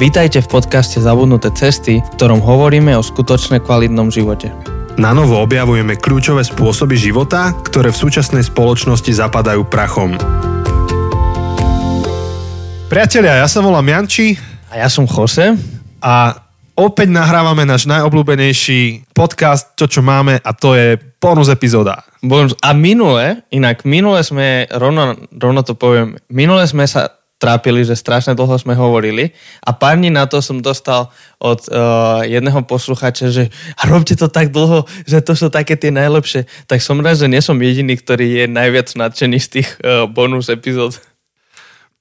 Vítajte v podcaste Zabudnuté cesty, v ktorom hovoríme o skutočne kvalitnom živote. Na novo objavujeme kľúčové spôsoby života, ktoré v súčasnej spoločnosti zapadajú prachom. Priatelia, ja sa volám Janči A ja som Jose. a opäť nahrávame náš najobľúbenejší podcast, to čo máme a to je bonus epizóda. Bonus. A minule, inak minule sme, rovno, rovno to poviem, minule sme sa trápili, že strašne dlho sme hovorili a pár dní na to som dostal od uh, jedného posluchača, že robte to tak dlho, že to sú také tie najlepšie. Tak som rád, že nie som jediný, ktorý je najviac nadšený z tých uh, bonus epizód.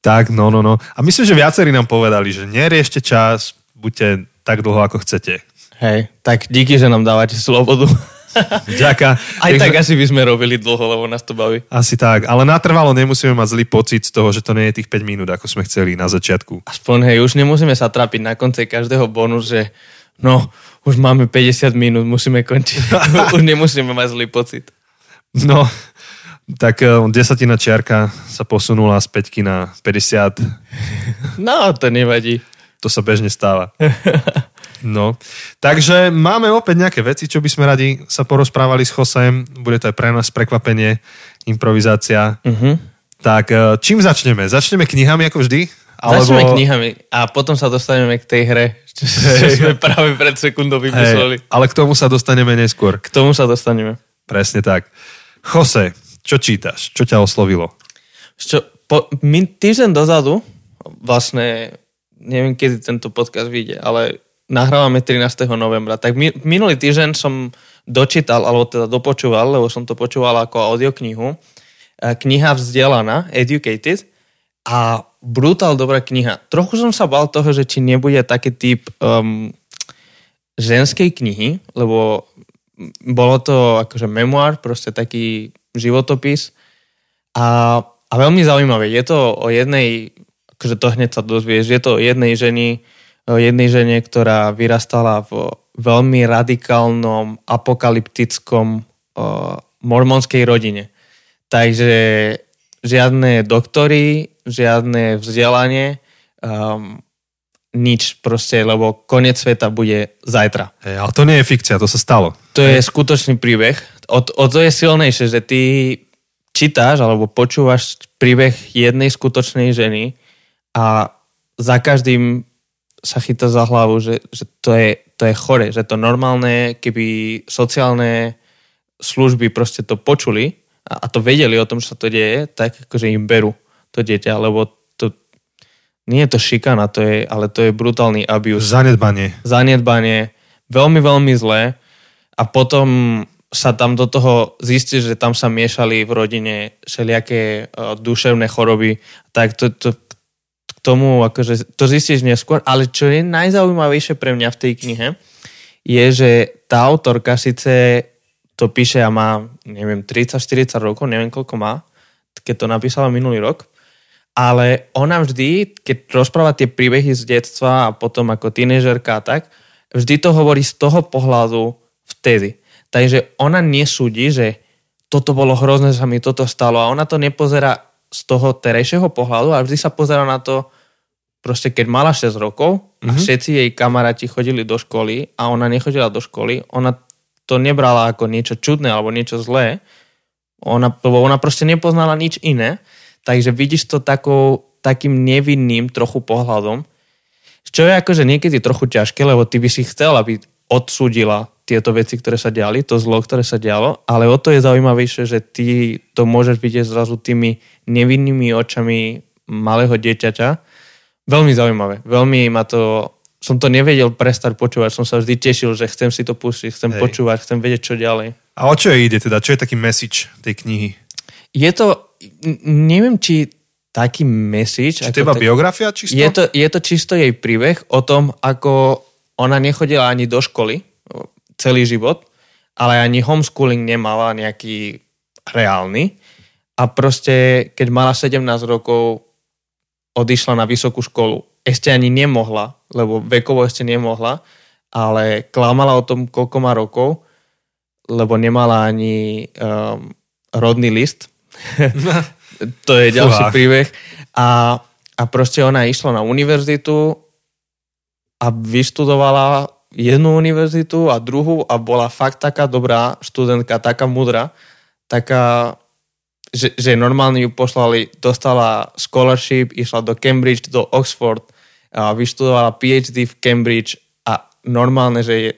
Tak, no, no, no. A myslím, že viacerí nám povedali, že neriešte čas, buďte tak dlho, ako chcete. Hej, tak díky, že nám dávate slobodu. Ďaká. Aj tak asi by sme robili dlho, lebo nás to baví. Asi tak, ale natrvalo nemusíme mať zlý pocit z toho, že to nie je tých 5 minút, ako sme chceli na začiatku. Aspoň, hej, už nemusíme sa trápiť na konci každého bonus, že no, už máme 50 minút, musíme končiť. už nemusíme mať zlý pocit. No, tak eh, desatina čiarka sa posunula z 5 na 50. No, to nevadí. To sa bežne stáva. No, takže máme opäť nejaké veci, čo by sme radi sa porozprávali s Chosem. Bude to aj pre nás prekvapenie, improvizácia. Uh-huh. Tak eh, čím začneme? Začneme knihami ako vždy? Začneme knihami a potom sa dostaneme k tej hre, čo, čo sme práve pred sekundou vymysleli. Hej, ale k tomu sa dostaneme neskôr. K tomu sa dostaneme. Presne tak. Jose, čo čítaš? Čo ťa oslovilo? Čo, po, min, týždeň dozadu, vlastne neviem, kedy tento podcast vyjde, ale nahrávame 13. novembra. Tak mi, minulý týždeň som dočítal, alebo teda dopočúval, lebo som to počúval ako audioknihu, eh, kniha Vzdelaná, Educated, a brutál dobrá kniha. Trochu som sa bal toho, že či nebude taký typ um, ženskej knihy, lebo bolo to akože memoár, proste taký životopis a, a veľmi zaujímavé. Je to o jednej, akože to hneď sa dozvieš, je to jednej ženy, o jednej žene, ktorá vyrastala v veľmi radikálnom, apokalyptickom uh, mormonskej rodine. Takže žiadne doktory, žiadne vzdelanie, um, nič proste, lebo koniec sveta bude zajtra. Hey, ale to nie je fikcia, to sa stalo. To je skutočný príbeh. O, o to je silnejšie, že ty čítáš alebo počúvaš príbeh jednej skutočnej ženy a za každým sa chytá za hlavu, že, že to, je, to je chore, že to normálne, keby sociálne služby proste to počuli a, a to vedeli o tom, čo sa to deje, tak akože im berú to dieťa, lebo to nie je to šikana, to je, ale to je brutálny abuse. Zanedbanie. Zanedbanie, veľmi, veľmi zlé a potom sa tam do toho zistí, že tam sa miešali v rodine všelijaké uh, duševné choroby, tak to, to, tomu akože to zistíš neskôr, ale čo je najzaujímavejšie pre mňa v tej knihe, je, že tá autorka síce to píše a má, neviem, 30-40 rokov, neviem koľko má, keď to napísala minulý rok, ale ona vždy, keď rozpráva tie príbehy z detstva a potom ako tínežerka a tak, vždy to hovorí z toho pohľadu vtedy. Takže ona nesúdi, že toto bolo hrozné, že sa mi toto stalo a ona to nepozerá z toho terejšieho pohľadu a vždy sa pozera na to, proste keď mala 6 rokov a Mhm. všetci jej kamaráti chodili do školy a ona nechodila do školy, ona to nebrala ako niečo čudné alebo niečo zlé, ona, lebo ona proste nepoznala nič iné, takže vidíš to takou, takým nevinným trochu pohľadom, čo je akože niekedy trochu ťažké, lebo ty by si chcel, aby odsúdila tieto veci, ktoré sa diali, to zlo, ktoré sa dialo, ale o to je zaujímavejšie, že ty to môžeš vidieť zrazu tými nevinnými očami malého dieťaťa. Veľmi zaujímavé. Veľmi ma to... Som to nevedel prestať počúvať, som sa vždy tešil, že chcem si to pustiť, chcem Hej. počúvať, chcem vedieť, čo ďalej. A o čo ide teda? Čo je taký message tej knihy? Je to, neviem, či taký message... Či to iba tak- biografia čisto? Je to, je to čisto jej príbeh o tom, ako ona nechodila ani do školy celý život, ale ani homeschooling nemala nejaký reálny. A proste, keď mala 17 rokov, odišla na vysokú školu. Ešte ani nemohla, lebo vekovo ešte nemohla, ale klamala o tom, koľko má rokov, lebo nemala ani um, rodný list. to je ďalší Fúha. príbeh. A, a proste ona išla na univerzitu, a vyštudovala jednu univerzitu a druhú a bola fakt taká dobrá študentka, taká mudrá, taká, že, že normálne ju poslali, dostala scholarship, išla do Cambridge, do Oxford, a vyštudovala PhD v Cambridge a normálne, že je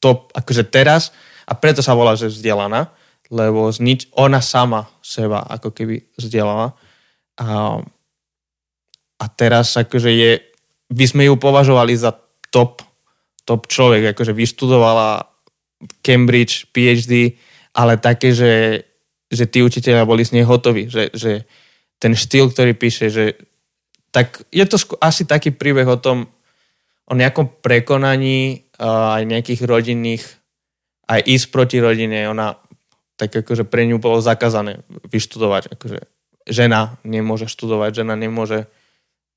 top, akože teraz, a preto sa volá, že vzdelaná, lebo znič, ona sama seba ako keby vzdelala. A, a teraz akože je, by sme ju považovali za top top človek, akože vyštudovala Cambridge, PhD, ale také, že, že tí učiteľia boli z nej hotoví, že, že ten štýl, ktorý píše, že tak je to sk- asi taký príbeh o tom, o nejakom prekonaní uh, aj nejakých rodinných, aj ísť proti rodine, ona tak akože pre ňu bolo zakázané vyštudovať, akože žena nemôže študovať, žena nemôže,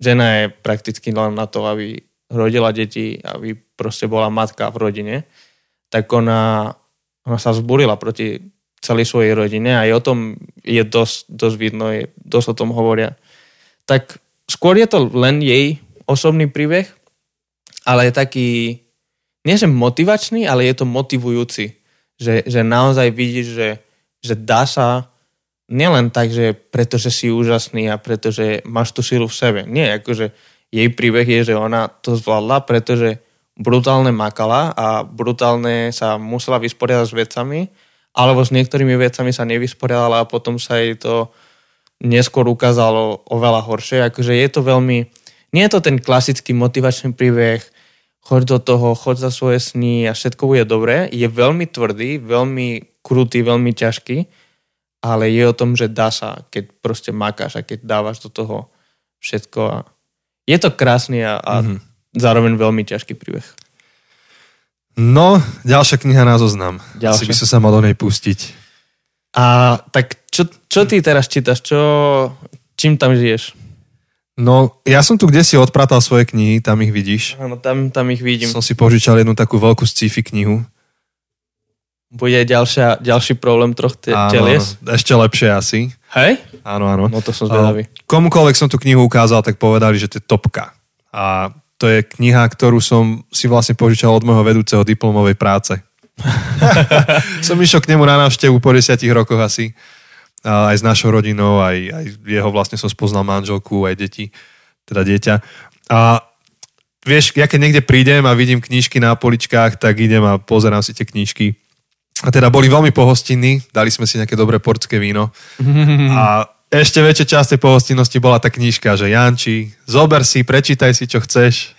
žena je prakticky len na to, aby rodila deti, aby proste bola matka v rodine, tak ona, ona sa vzburila proti celej svojej rodine a o tom je dosť, dosť vidno, je, dosť o tom hovoria. Tak skôr je to len jej osobný príbeh, ale je taký, nie že motivačný, ale je to motivujúci. Že, že naozaj vidíš, že, že dá sa nielen tak, že pretože si úžasný a pretože máš tú silu v sebe. Nie, akože jej príbeh je, že ona to zvládla, pretože brutálne makala a brutálne sa musela vysporiadať s vecami, alebo s niektorými vecami sa nevysporiadala a potom sa jej to neskôr ukázalo oveľa horšie. Akože je to veľmi... Nie je to ten klasický motivačný príbeh, choď do toho, choď za svoje sny a všetko bude dobré. Je veľmi tvrdý, veľmi krutý, veľmi ťažký, ale je o tom, že dá sa, keď proste makáš a keď dávaš do toho všetko a je to krásny a, a mm-hmm. zároveň veľmi ťažký príbeh. No, ďalšia kniha na zoznam. Ďalšia. Asi by som sa mal do nej pustiť. A tak čo, čo ty teraz čítaš? Čo, čím tam žiješ? No, ja som tu kde si odpratal svoje knihy, tam ich vidíš. Áno, tam, tam ich vidím. Som si požičal jednu takú veľkú sci-fi knihu. Bude ďalšia, ďalší problém troch te- áno, telies? Ešte lepšie asi. Hej? Áno, áno. No to som zvedavý. Komukoľvek som tú knihu ukázal, tak povedali, že to je topka. A to je kniha, ktorú som si vlastne požičal od môjho vedúceho diplomovej práce. som išiel k nemu na návštevu po desiatich rokoch asi. A aj s našou rodinou, aj, aj jeho vlastne som spoznal manželku, aj deti, teda dieťa. A vieš, ja keď niekde prídem a vidím knižky na poličkách, tak idem a pozerám si tie knižky a teda boli veľmi pohostinní, dali sme si nejaké dobré portské víno. A ešte väčšia časť tej pohostinnosti bola tá knižka, že Janči, zober si, prečítaj si, čo chceš.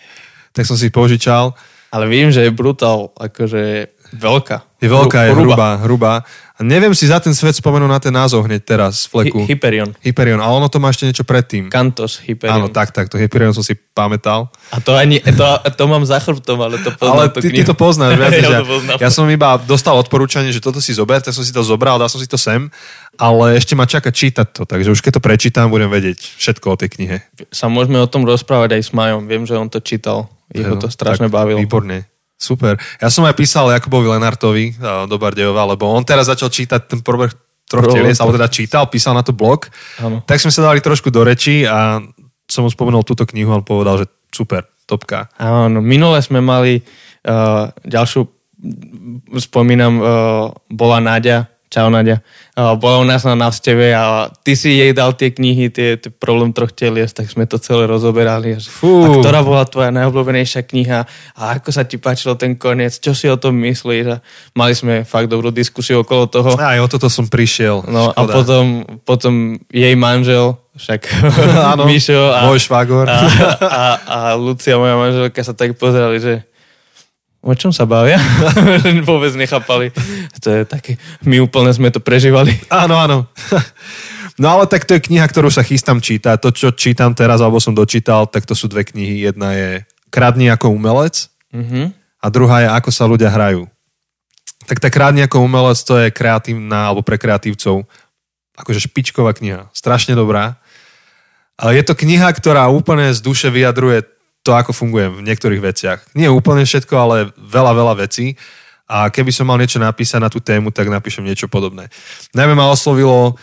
Tak som si požičal. Ale vím, že je brutál, akože veľká. Je veľká, je hrubá, hrubá. A neviem si za ten svet spomenúť na ten názov hneď teraz z fleku. Hy- Hyperion. Hyperion, ale ono to má ešte niečo predtým. Kantos Hyperion. Áno, tak, tak, to Hyperion som si pamätal. A to ani, to, to mám za chrbtom, ale to poznám. Ale ty, ty to poznáš, viac, ja, ja, ja som iba dostal odporúčanie, že toto si zober, tak som si to zobral, dal som si to sem, ale ešte ma čaká čítať to, takže už keď to prečítam, budem vedieť všetko o tej knihe. Sa môžeme o tom rozprávať aj s Majom, viem, že on to čítal, jeho to strašne bavilo. Výborne. Super. Ja som aj písal Jakubovi Lenartovi do Bardejova, lebo on teraz začal čítať ten prvý troch telies, alebo teda čítal, písal na to blog. Ano. Tak sme sa dali trošku do reči a som mu spomenul túto knihu a on povedal, že super, topka. Áno, minule sme mali uh, ďalšiu, spomínam, uh, bola Náďa, Čau Nadia. Bola u nás na návšteve a ty si jej dal tie knihy, tie, tie problém troch telies, tak sme to celé rozoberali. Fú. A ktorá bola tvoja najobľúbenejšia kniha a ako sa ti páčilo ten koniec, čo si o tom myslíš a mali sme fakt dobrú diskusiu okolo toho. Aj o toto som prišiel. No Škoda. a potom, potom jej manžel, však Áno, Mišo a, môj švagor. A, a, a Lucia, moja manželka sa tak pozerali, že o čom sa bavia? Vôbec nechápali. To je také, my úplne sme to prežívali. Áno, áno. No ale tak to je kniha, ktorú sa chystám čítať. To, čo čítam teraz, alebo som dočítal, tak to sú dve knihy. Jedna je Kradni ako umelec mm-hmm. a druhá je Ako sa ľudia hrajú. Tak tá Kradni ako umelec to je kreatívna, alebo pre kreatívcov akože špičková kniha. Strašne dobrá. Ale je to kniha, ktorá úplne z duše vyjadruje to, ako fungujem v niektorých veciach. Nie úplne všetko, ale veľa, veľa vecí. A keby som mal niečo napísať na tú tému, tak napíšem niečo podobné. Najmä ma oslovilo,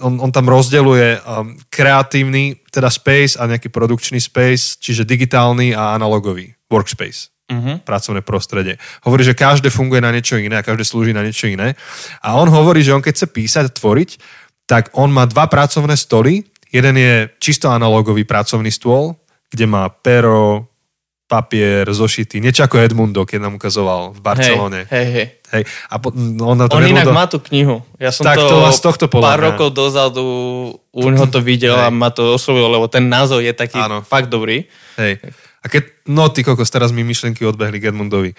on, on tam rozdeluje kreatívny, teda space a nejaký produkčný space, čiže digitálny a analogový. workspace. Uh-huh. pracovné prostredie. Hovorí, že každé funguje na niečo iné a každé slúži na niečo iné. A on hovorí, že on keď chce písať, tvoriť, tak on má dva pracovné stoly. Jeden je čisto analogový pracovný stôl, kde má pero, papier, zošity, niečo ako Edmundo, keď nám ukazoval v Barcelone. Hej, hej, hej. A po, on, na to On Edmundo, inak má tú knihu. Ja som Tak to, to z tohto podľa pár rokov dozadu u neho to videl a Hej. ma to oslovilo, lebo ten názov je taký Áno. fakt dobrý. Hej. A keď, no ty kokos, teraz mi myšlenky odbehli k Edmundovi.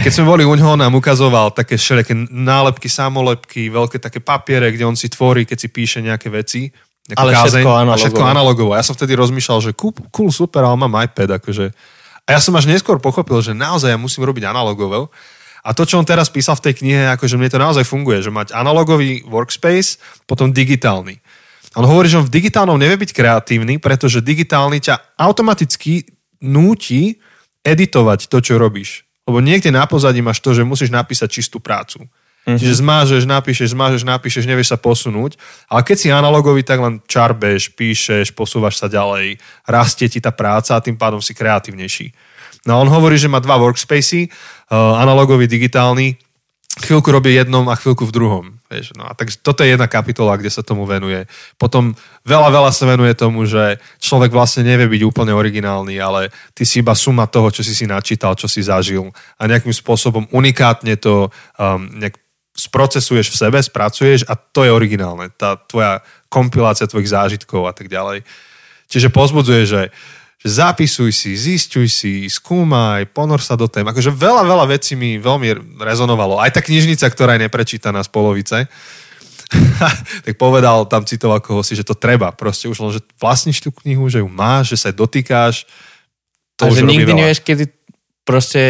Keď sme boli u ňoho, nám ukazoval také všelijaké nálepky, samolepky, veľké také papiere, kde on si tvorí, keď si píše nejaké veci. Ale všetko a analogovo. všetko analogovo. Ja som vtedy rozmýšľal, že cool, cool super, ale mám iPad. Akože. A ja som až neskôr pochopil, že naozaj ja musím robiť analogovo. A to, čo on teraz písal v tej knihe, akože mne to naozaj funguje, že mať analogový workspace, potom digitálny. On hovorí, že on v digitálnom nevie byť kreatívny, pretože digitálny ťa automaticky núti editovať to, čo robíš. Lebo niekde na pozadí máš to, že musíš napísať čistú prácu. Mm-hmm. Čiže zmážeš, napíšeš, zmážeš, napíšeš, nevieš sa posunúť. Ale keď si analogový, tak len čarbeš, píšeš, posúvaš sa ďalej, rastie ti tá práca a tým pádom si kreatívnejší. No a on hovorí, že má dva workspacey, uh, analogový, digitálny, chvíľku robí jednom a chvíľku v druhom. Vieš, no a tak toto je jedna kapitola, kde sa tomu venuje. Potom veľa, veľa sa venuje tomu, že človek vlastne nevie byť úplne originálny, ale ty si iba suma toho, čo si si načítal, čo si zažil a nejakým spôsobom unikátne to um, nejak sprocesuješ v sebe, spracuješ a to je originálne. Tá tvoja kompilácia tvojich zážitkov a tak ďalej. Čiže pozbudzuje, že, že zapisuj si, zistuj si, skúmaj, ponor sa do tém. Akože veľa, veľa vecí mi veľmi rezonovalo. Aj tá knižnica, ktorá je neprečítaná z polovice, tak povedal, tam citoval koho si, že to treba. Proste už len, že vlastníš tú knihu, že ju máš, že sa jej dotýkáš. To a už že nikdy veľa. nevieš, kedy proste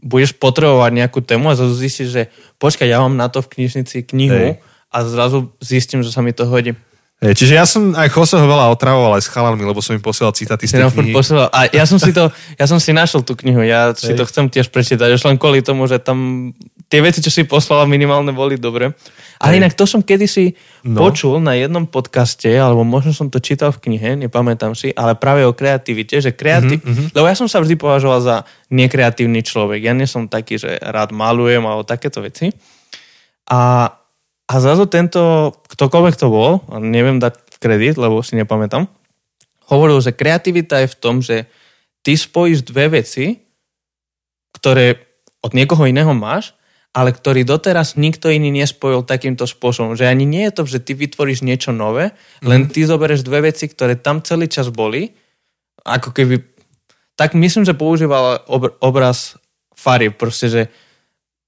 budeš potrebovať nejakú tému a zrazu zistíš, že počkaj, ja mám na to v knižnici knihu Hej. a zrazu zistím, že sa mi to hodí. Hej, čiže ja som aj Joseho veľa otravoval aj s chalanmi, lebo som im posielal citáty z tej knihy. posielal. A ja som si to, ja som si našiel tú knihu, ja si Hej. to chcem tiež prečítať, už len kvôli tomu, že tam tie veci, čo si poslala minimálne boli dobre. Ale inak to som kedysi No. počul na jednom podcaste, alebo možno som to čítal v knihe, nepamätám si, ale práve o kreativite, že kreatív... Mhm, Lebo ja som sa vždy považoval za nekreatívny človek. Ja nie som taký, že rád malujem alebo takéto veci. A, a zrazu tento, ktokoľvek to bol, neviem dať kredit, lebo si nepamätám, hovoril, že kreativita je v tom, že ty spojíš dve veci, ktoré od niekoho iného máš, ale ktorý doteraz nikto iný nespojil takýmto spôsobom. Že ani nie je to, že ty vytvoríš niečo nové, len ty zoberieš dve veci, ktoré tam celý čas boli, ako keby... Tak myslím, že používal obr- obraz farieb, proste, že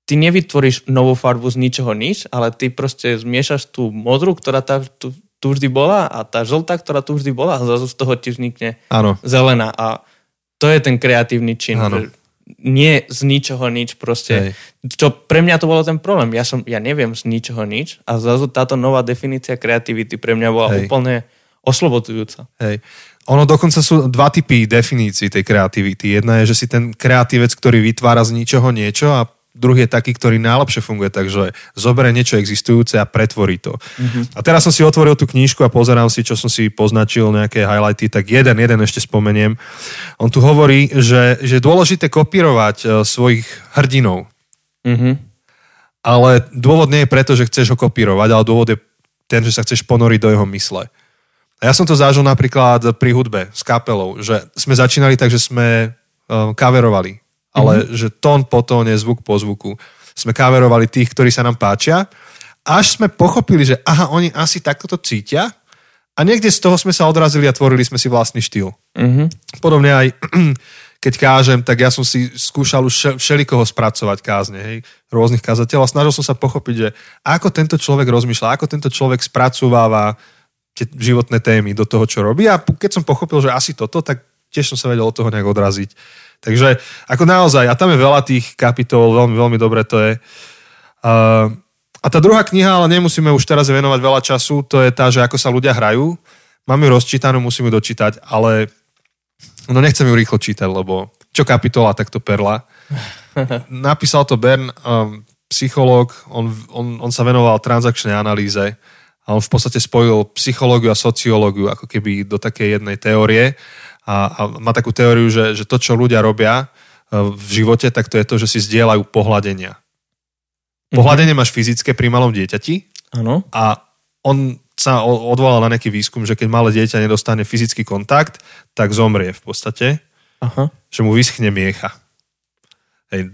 ty nevytvoríš novú farbu z ničoho nič, ale ty proste zmiešaš tú modrú, ktorá tá, tu, tu vždy bola a tá žltá, ktorá tu vždy bola a zrazu z toho ti vznikne Áno. zelená a to je ten kreatívny čin. Áno. Že nie z ničoho nič proste. Hej. Čo pre mňa to bolo ten problém. Ja, som, ja neviem z ničoho nič a zrazu táto nová definícia kreativity pre mňa bola Hej. úplne oslobodzujúca. Hej. Ono dokonca sú dva typy definícií tej kreativity. Jedna je, že si ten kreatívec, ktorý vytvára z ničoho niečo a druhý je taký, ktorý najlepšie funguje, takže zoberie niečo existujúce a pretvorí to. Mm-hmm. A teraz som si otvoril tú knížku a pozerám si, čo som si poznačil, nejaké highlighty, tak jeden, jeden ešte spomeniem. On tu hovorí, že, že je dôležité kopírovať e, svojich hrdinov, Mhm. ale dôvod nie je preto, že chceš ho kopírovať, ale dôvod je ten, že sa chceš ponoriť do jeho mysle. A ja som to zažil napríklad pri hudbe s kapelou, že sme začínali tak, že sme kaverovali, ale mm-hmm. že tón po tóne, zvuk po zvuku. Sme kaverovali tých, ktorí sa nám páčia, až sme pochopili, že aha, oni asi takto to cítia a niekde z toho sme sa odrazili a tvorili sme si vlastný štýl. Mhm. Podobne aj keď kážem, tak ja som si skúšal už všel- všelikoho spracovať kázne, hej, rôznych kazateľov a snažil som sa pochopiť, že ako tento človek rozmýšľa, ako tento človek spracováva tie životné témy do toho, čo robí a keď som pochopil, že asi toto, tak tiež som sa vedel od toho nejak odraziť. Takže ako naozaj, a tam je veľa tých kapitol, veľmi, veľmi dobre to je. Uh, a tá druhá kniha, ale nemusíme už teraz venovať veľa času, to je tá, že ako sa ľudia hrajú. Mám ju rozčítanú, musím ju dočítať, ale no nechcem ju rýchlo čítať, lebo čo kapitola, tak to perla. Napísal to Bern, um, psychológ, on, on, on sa venoval transakčnej analýze a on v podstate spojil psychológiu a sociológiu ako keby do takej jednej teórie a, a má takú teóriu, že, že to, čo ľudia robia e, v živote, tak to je to, že si zdieľajú pohľadenia. Pohľadenie máš fyzické pri malom dieťati Áno. a on sa odvolal na nejaký výskum, že keď malé dieťa nedostane fyzický kontakt, tak zomrie v podstate, Aha. že mu vyschne miecha. Hej,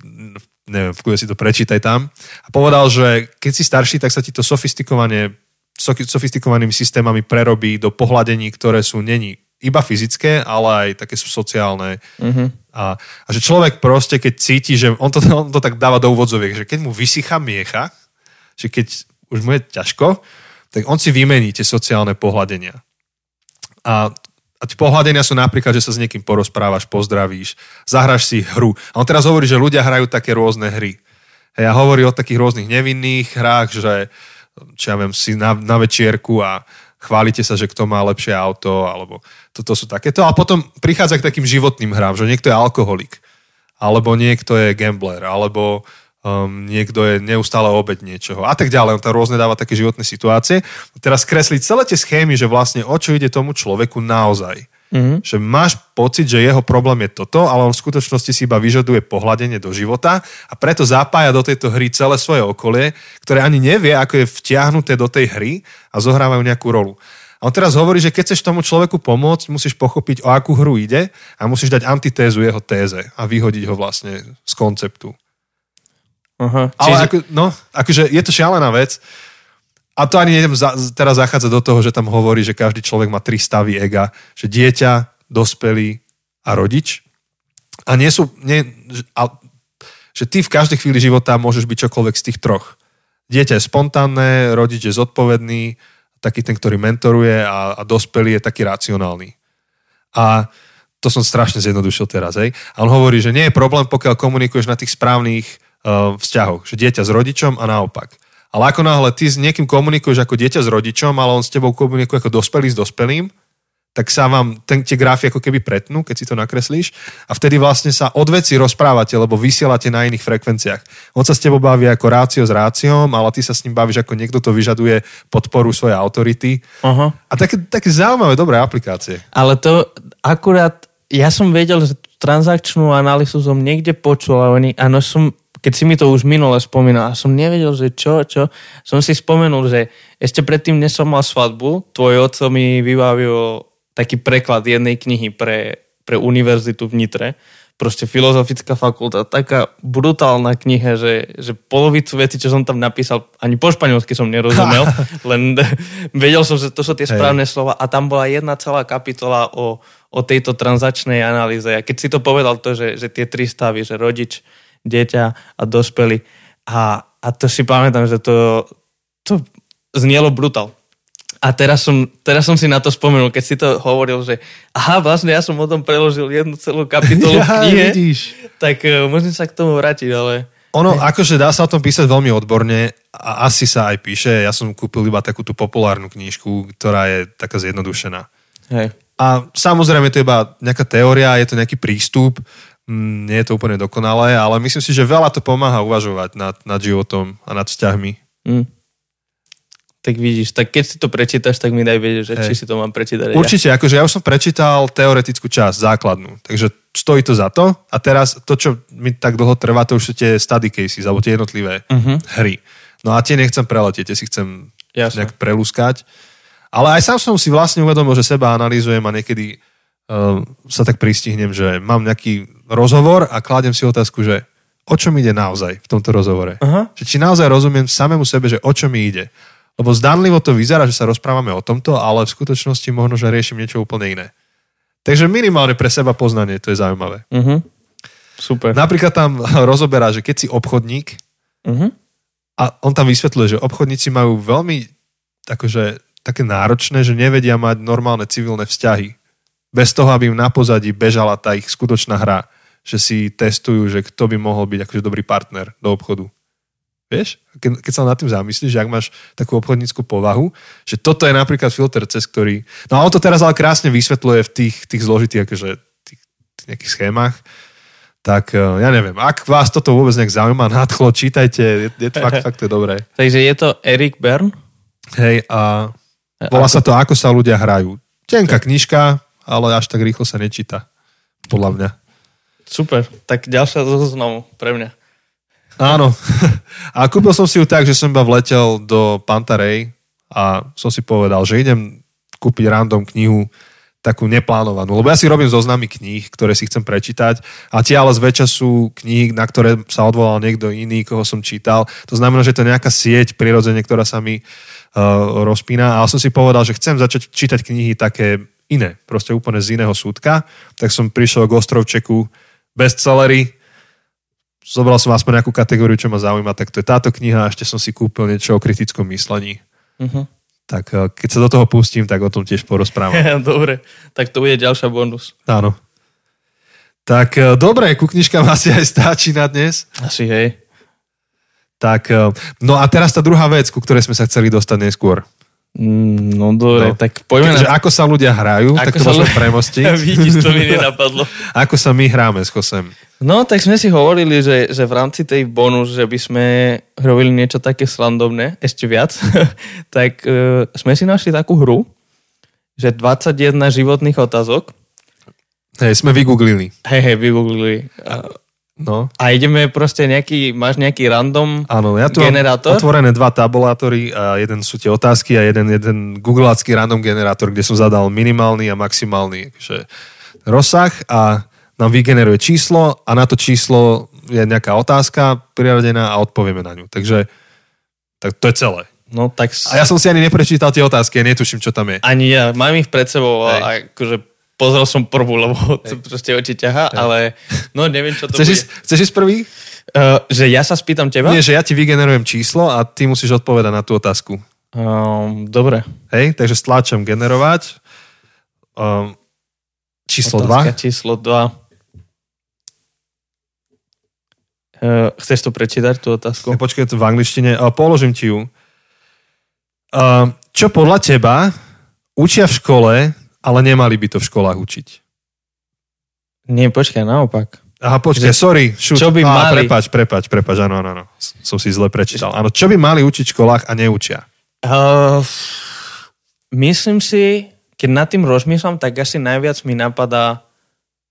neviem, v si to prečítaj tam. A povedal, že keď si starší, tak sa ti to sofistikovane, sofi- sofistikovanými systémami prerobí do pohľadení, ktoré sú není iba fyzické, ale aj také sú sociálne. Uh-huh. A, a že človek proste, keď cíti, že on to, on to tak dáva do úvodzoviek, že keď mu vysychá miecha, že keď už mu je ťažko, tak on si vymení tie sociálne pohľadenia. A, a tie pohľadenia sú napríklad, že sa s niekým porozprávaš, pozdravíš, zahraš si hru. A on teraz hovorí, že ľudia hrajú také rôzne hry. Hej, a hovorí o takých rôznych nevinných hrách, že čo ja viem, si na, na večierku a chválite sa, že kto má lepšie auto, alebo toto sú takéto. A potom prichádza k takým životným hrám, že niekto je alkoholik, alebo niekto je gambler, alebo um, niekto je neustále obeď niečoho a tak ďalej. On tam rôzne dáva také životné situácie. Teraz kresliť celé tie schémy, že vlastne o čo ide tomu človeku naozaj. Mhm. Že máš pocit, že jeho problém je toto, ale on v skutočnosti si iba vyžaduje pohľadenie do života a preto zapája do tejto hry celé svoje okolie, ktoré ani nevie, ako je vtiahnuté do tej hry a zohrávajú nejakú rolu. A on teraz hovorí, že keď chceš tomu človeku pomôcť, musíš pochopiť, o akú hru ide a musíš dať antitézu jeho téze a vyhodiť ho vlastne z konceptu. Aha. Ale Čiže, ako, no, akože je to šialená vec. A to ani nejdem za, teraz zachádzať do toho, že tam hovorí, že každý človek má tri stavy ega. Že dieťa, dospelý a rodič. A nie sú... Nie, a, že ty v každej chvíli života môžeš byť čokoľvek z tých troch. Dieťa je spontánne, rodič je zodpovedný, taký ten, ktorý mentoruje a, a dospelý je taký racionálny. A to som strašne zjednodušil teraz. Hej? A on hovorí, že nie je problém, pokiaľ komunikuješ na tých správnych uh, vzťahoch. Že dieťa s rodičom a naopak. Ale ako náhle ty s niekým komunikuješ ako dieťa s rodičom, ale on s tebou komunikuje ako dospelý s dospelým, tak sa vám ten, tie grafy ako keby pretnú, keď si to nakreslíš a vtedy vlastne sa od veci rozprávate, lebo vysielate na iných frekvenciách. On sa s tebou baví ako rácio s ráciom, ale ty sa s ním bavíš ako niekto to vyžaduje podporu svojej autority. aha. A také, také zaujímavé, dobré aplikácie. Ale to akurát, ja som vedel, že tú transakčnú analýzu som niekde počul, ale oni, áno, som, keď si mi to už minule spomínal, a som nevedel, že čo, čo, som si spomenul, že ešte predtým, než som mal svadbu, tvoj oco mi vybavil taký preklad jednej knihy pre, pre univerzitu v Nitre, proste filozofická fakulta, taká brutálna kniha, že, že polovicu veci, čo som tam napísal, ani po španielsky som nerozumel, len vedel som, že to sú tie Hej. správne slova a tam bola jedna celá kapitola o, o tejto transakčnej analýze. A keď si to povedal to, že, že tie tri stavy, že rodič, dieťa a dospelý a, a to si pamätám, že to, to znielo brutál. A teraz som, teraz som si na to spomenul, keď si to hovoril, že aha, vlastne ja som o tom preložil jednu celú kapitolu v knihe, vidíš. tak uh, môžem sa k tomu vrátiť, ale... Ono, akože dá sa o tom písať veľmi odborne a asi sa aj píše. Ja som kúpil iba takú tú populárnu knižku, ktorá je taká zjednodušená. Hej. A samozrejme to je iba nejaká teória, je to nejaký prístup, nie je to úplne dokonalé, ale myslím si, že veľa to pomáha uvažovať nad, nad životom a nad vzťahmi. Hm. Tak vidíš, tak keď si to prečítaš, tak mi daj vedieť, že Hej. či si to mám prečítať. Určite, akože ja už som prečítal teoretickú časť, základnú, takže stojí to za to. A teraz to, čo mi tak dlho trvá, to už sú tie study cases, alebo tie jednotlivé Ja. Uh-huh. hry. No a tie nechcem preletieť, tie si chcem Jasne. nejak prelúskať. Ale aj sám som si vlastne uvedomil, že seba analýzujem a niekedy sa tak pristihnem, že mám nejaký rozhovor a kladem si otázku, že o čo mi ide naozaj v tomto rozhovore. Aha. Že či naozaj rozumiem samému sebe, že o čo mi ide. Lebo zdanlivo to vyzerá, že sa rozprávame o tomto, ale v skutočnosti možno, že riešim niečo úplne iné. Takže minimálne pre seba poznanie, to je zaujímavé. Uh-huh. Super. Napríklad tam rozoberá, že keď si obchodník, Uh-huh. a on tam vysvetľuje, že obchodníci majú veľmi akože, také náročné, že nevedia mať normálne civilné vzťahy. Bez toho, aby im na pozadí bežala tá ich skutočná hra. Že si testujú, že kto by mohol byť akože dobrý partner do obchodu. Vieš? Keď, keď sa nad tým zamyslíš, že ak máš takú obchodníckú povahu, že toto je napríklad filter, cez ktorý... No a on to teraz ale krásne vysvetľuje v tých, tých zložitých akože, tých, tých nejakých schémach. Tak eh, ja neviem, ak vás toto vôbec nejak zaujíma, nadchlo, čítajte, je, je to fakt, fakt to je dobré. Takže je to Erik Bern? Hej, a volá sa to Ako sa ľudia hrajú. Tenká knižka, ale až tak rýchlo sa nečíta. Podľa mňa. Super, tak ďalšia zo zoznamu pre mňa. Áno. A kúpil som si ju tak, že som iba vletel do Pantarej a som si povedal, že idem kúpiť random knihu takú neplánovanú. Lebo ja si robím zoznamy kníh, ktoré si chcem prečítať a tie ale zväčša sú knihy, na ktoré sa odvolal niekto iný, koho som čítal. To znamená, že to je nejaká sieť prirodzene, ktorá sa mi uh, rozpína. Ale som si povedal, že chcem začať čítať knihy také iné, proste úplne z iného súdka. Tak som prišiel k Ostrovčeku bestsellery, zobral som aspoň nejakú kategóriu, čo ma zaujíma, tak to je táto kniha a ešte som si kúpil niečo o kritickom myslení. Uh-huh. Tak eh, keď sa do toho pustím, tak o tom tiež porozprávam. dobre, tak to bude ďalšia bonus. Áno. Tak eh, dobre, ku knižkám asi aj stáči na dnes. Asi hej. Tak, eh, no a teraz tá druhá vec, ku ktorej sme sa chceli dostať neskôr. Mm, no dobre, no. tak poďme Takže na... ako sa ľudia hrajú, ako tak to môžeme ľudia... premostiť. Vidíš, to mi nenapadlo. ako sa my hráme s Chosem. No, tak sme si hovorili, že, že v rámci tej bonus, že by sme robili niečo také slandovné, ešte viac, tak uh, sme si našli takú hru, že 21 životných otázok. Hej, sme vygooglili. Hej, hej, vygooglili. Uh, No. A ideme proste nejaký, máš nejaký random Áno, ja tu generátor? otvorené dva tabulátory a jeden sú tie otázky a jeden, jeden googleácky random generátor, kde som zadal minimálny a maximálny že rozsah a nám vygeneruje číslo a na to číslo je nejaká otázka priradená a odpovieme na ňu. Takže tak to je celé. No, tak... A ja som si ani neprečítal tie otázky, ja netuším, čo tam je. Ani ja, mám ich pred sebou a akože pozrel som prvú, lebo to proste oči ťaha, ale no neviem, čo to chceš bude. Ísť, chceš ísť prvý? Uh, že ja sa spýtam teba? Nie, že ja ti vygenerujem číslo a ty musíš odpovedať na tú otázku. Um, dobre. Hej, takže stláčam generovať. Um, číslo Otázka 2. číslo 2. Uh, ehm, chceš to prečítať, tú otázku? Ja, počkaj, to v angličtine. Uh, položím ti ju. Uh, čo podľa teba učia v škole ale nemali by to v školách učiť. Nie, počkaj, naopak. Aha, počkaj, že, sorry. Šut. Čo by Á, mali... Prepač, prepač, prepač, áno, áno, áno. Som si zle prečítal. Áno, čo by mali učiť v školách a neučia? Uh, myslím si, keď nad tým rozmýšľam, tak asi najviac mi napadá,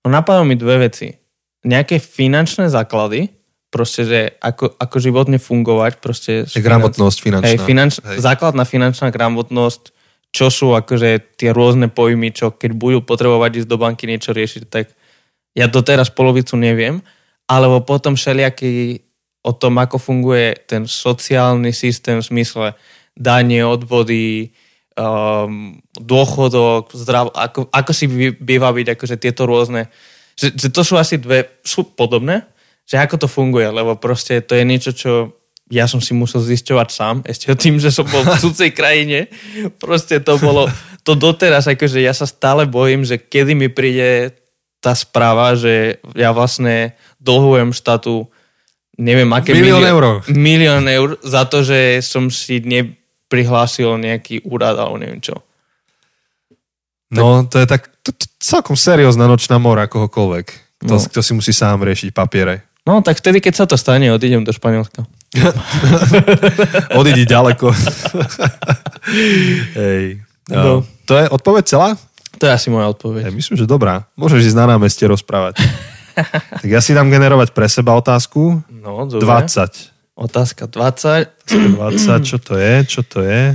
no napadá mi dve veci. Nejaké finančné základy, proste, že ako, ako životne fungovať, proste... Je gramotnosť finančná. Hej, finanč, hej. základná finančná gramotnosť, čo sú akože tie rôzne pojmy, čo keď budú potrebovať ísť do banky niečo riešiť, tak ja doteraz polovicu neviem, alebo potom všelijaký o tom, ako funguje ten sociálny systém v smysle danie, odvody, um, dôchodok, zdrav, ako, ako si vybaviť akože tieto rôzne, že, že to sú asi dve, sú podobné, že ako to funguje, lebo proste to je niečo, čo ja som si musel zisťovať sám, ešte tým, že som bol v cudzej krajine. Proste to bolo, to doteraz, akože ja sa stále bojím, že kedy mi príde tá správa, že ja vlastne dlhujem štátu neviem aké milión eur. milión eur za to, že som si neprihlásil nejaký úrad alebo neviem čo. No, to je tak to, to, celkom seriózna nočná mora kohokoľvek. To, no. to si musí sám riešiť papiere. No, tak vtedy, keď sa to stane, odídem do Španielska. Odídi ďaleko. Hej. No. To je odpoveď celá? To je asi moja odpoveď. Ja myslím, že dobrá. Môžeš ísť na námestie rozprávať. tak ja si dám generovať pre seba otázku. No, dobre. 20. Otázka 20. 20, čo to je, čo to je?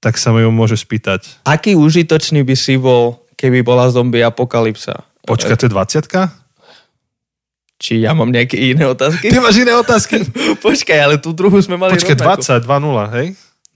Tak sa mi ju môže spýtať. Aký užitočný by si bol, keby bola zombie apokalypsa? Počkaj, to je 20 či ja mám nejaké iné otázky? Ty máš iné otázky? Počkaj, ale tú druhú sme mali Počkaj, rovnako. 20, 2-0, hej?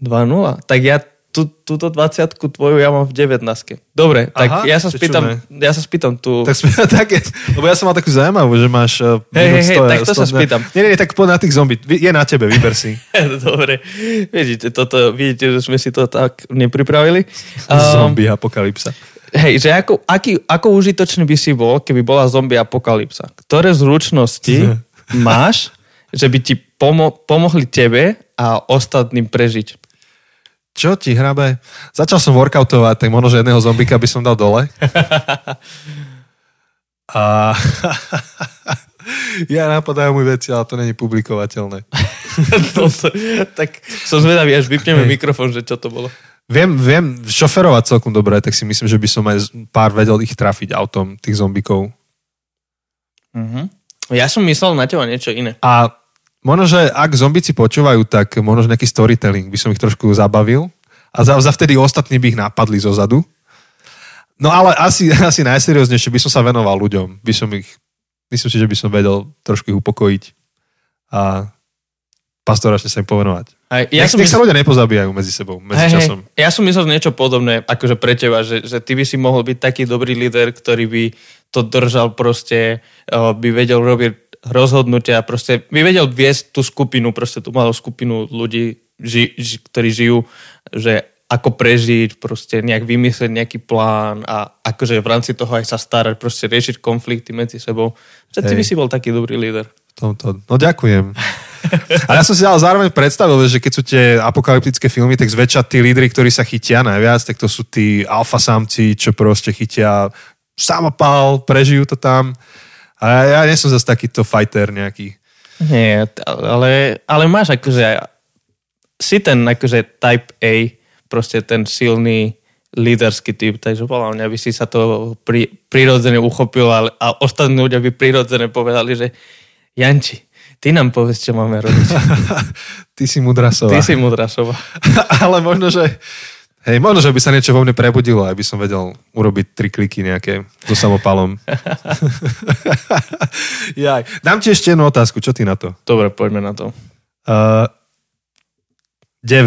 2-0. Tak ja tú, túto 20 tvoju ja mám v 19. Dobre, tak Aha, ja sa spýtam, ja sa spýtam tu... Tak také, lebo ja som mal takú zaujímavú, že máš uh, hej, hej, hej, tak to sa spýtam. Nie, nie, tak poď na tých zombie. Je na tebe, vyber si. Dobre, vidíte, toto, vidíte, že sme si to tak nepripravili. Um, zombie apokalypsa. Hej, že ako, aký, ako užitočný by si bol, keby bola zombie apokalypsa? Ktoré zručnosti máš, že by ti pomo- pomohli tebe a ostatným prežiť? Čo ti hrabe? Začal som workoutovať, tak možno, že jedného zombika by som dal dole. A ja napadajú mi veci, ale to není publikovateľné. no to, tak som zvedavý, až vypneme mikrofón, že čo to bolo. Viem, viem šoferovať celkom dobre, tak si myslím, že by som aj pár vedel ich trafiť autom, tých zombikov. Uh-huh. Ja som myslel na teba niečo iné. A možno, že ak zombici počúvajú, tak možno, že nejaký storytelling by som ich trošku zabavil. A za, za vtedy ostatní by ich napadli zo zadu. No ale asi, asi najserióznejšie by som sa venoval ľuďom. By som ich, myslím si, že by som vedel trošku ich upokojiť a pastoračne sa im povenovať. Aj, ja nech, som nech sa ľudia nepozabíjajú medzi sebou, medzi hej, časom. Hej, ja som myslel niečo podobné, akože pre teba, že, že ty by si mohol byť taký dobrý líder, ktorý by to držal proste, by vedel robiť rozhodnutia, proste by vedel viesť tú skupinu, proste tú malú skupinu ľudí, ži, ži, ktorí žijú, že ako prežiť, proste nejak vymyslieť nejaký plán a akože v rámci toho aj sa starať, proste riešiť konflikty medzi sebou. Že ty by si bol taký dobrý líder. Tomto. No ďakujem. A ja som si ale zároveň predstavil, že keď sú tie apokalyptické filmy, tak zväčša tí lídry, ktorí sa chytia najviac, tak to sú tí alfa samci, čo proste chytia samopal, prežijú to tam. A ja nie som zase takýto fighter nejaký. Nie, ale, ale máš akože si ten akože type A, proste ten silný líderský typ, takže podľa mňa by si sa to pri, prirodzene uchopil a, a ostatní ľudia by prirodzene povedali, že Janči, ty nám povedz, čo máme robiť. ty si mudrasová. Ty si mudrasová. Ale možno, že Hej, možno, že by sa niečo vo mne prebudilo, aby som vedel urobiť tri kliky nejaké so samopalom. Jaj. Dám ti ešte jednu otázku, čo ty na to? Dobre, poďme na to. Uh, 9.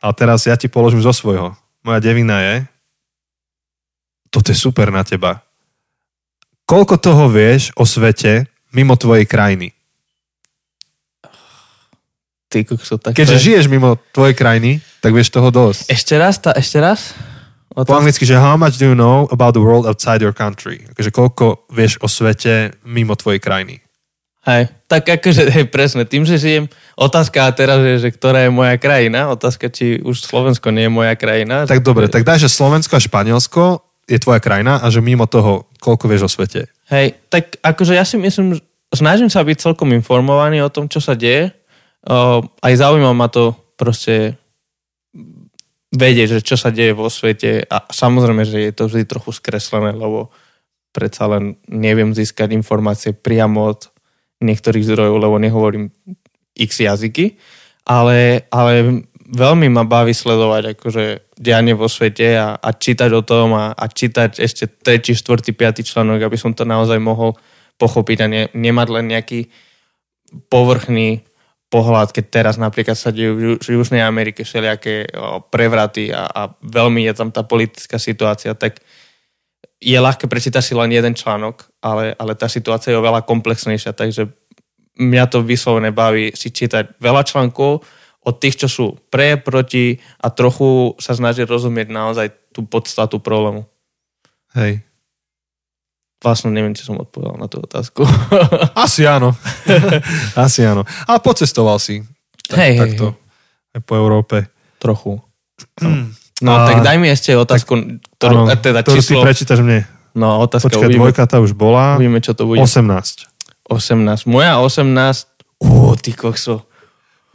Ale teraz ja ti položím zo svojho. Moja devina je, toto je super na teba. Koľko toho vieš o svete mimo tvojej krajiny? Ty kukso, tak Keďže je... žiješ mimo tvojej krajiny, tak vieš toho dosť. Ešte raz, tá, ešte raz? Otázka. Po anglicky, že how much do you know about the world outside your country? Takže koľko vieš o svete mimo tvojej krajiny? Hej, tak akože, hej, presne, tým, že žijem, otázka teraz je, že ktorá je moja krajina, otázka, či už Slovensko nie je moja krajina. Tak dobre, tak daj, že Slovensko a Španielsko je tvoja krajina a že mimo toho, koľko vieš o svete? Hej, tak akože ja si myslím, snažím sa byť celkom informovaný o tom, čo sa deje, aj zaujíma ma to proste vedieť, že čo sa deje vo svete a samozrejme, že je to vždy trochu skreslené, lebo predsa len neviem získať informácie priamo od niektorých zdrojov, lebo nehovorím x jazyky, ale, ale veľmi ma baví sledovať akože dianie vo svete a, a čítať o tom a, a čítať ešte tretí, štvrtý, piatý článok, aby som to naozaj mohol pochopiť a ne, nemať len nejaký povrchný pohľad, keď teraz napríklad sa dejú v Južnej Amerike všelijaké prevraty a, a veľmi je tam tá politická situácia, tak je ľahké prečítať si len jeden článok, ale, ale tá situácia je oveľa komplexnejšia, takže mňa to vyslovene baví si čítať veľa článkov od tých, čo sú pre, proti a trochu sa snažiť rozumieť naozaj tú podstatu problému. Hej. Vlastne neviem, či som odpovedal na tú otázku. Asi áno. Asi áno. Ale pocestoval si. Tak, hej, takto. Hej. Po Európe. Trochu. No, no a... tak daj mi ešte otázku, tak, ktorú, áno, teda ktorú číslo... ty prečítaš mne. No, otázka Počkaj, uvidíme. dvojka tá už bola. Uvidíme, čo to bude. 18. 18. Moja 18. Ú, ty kokso.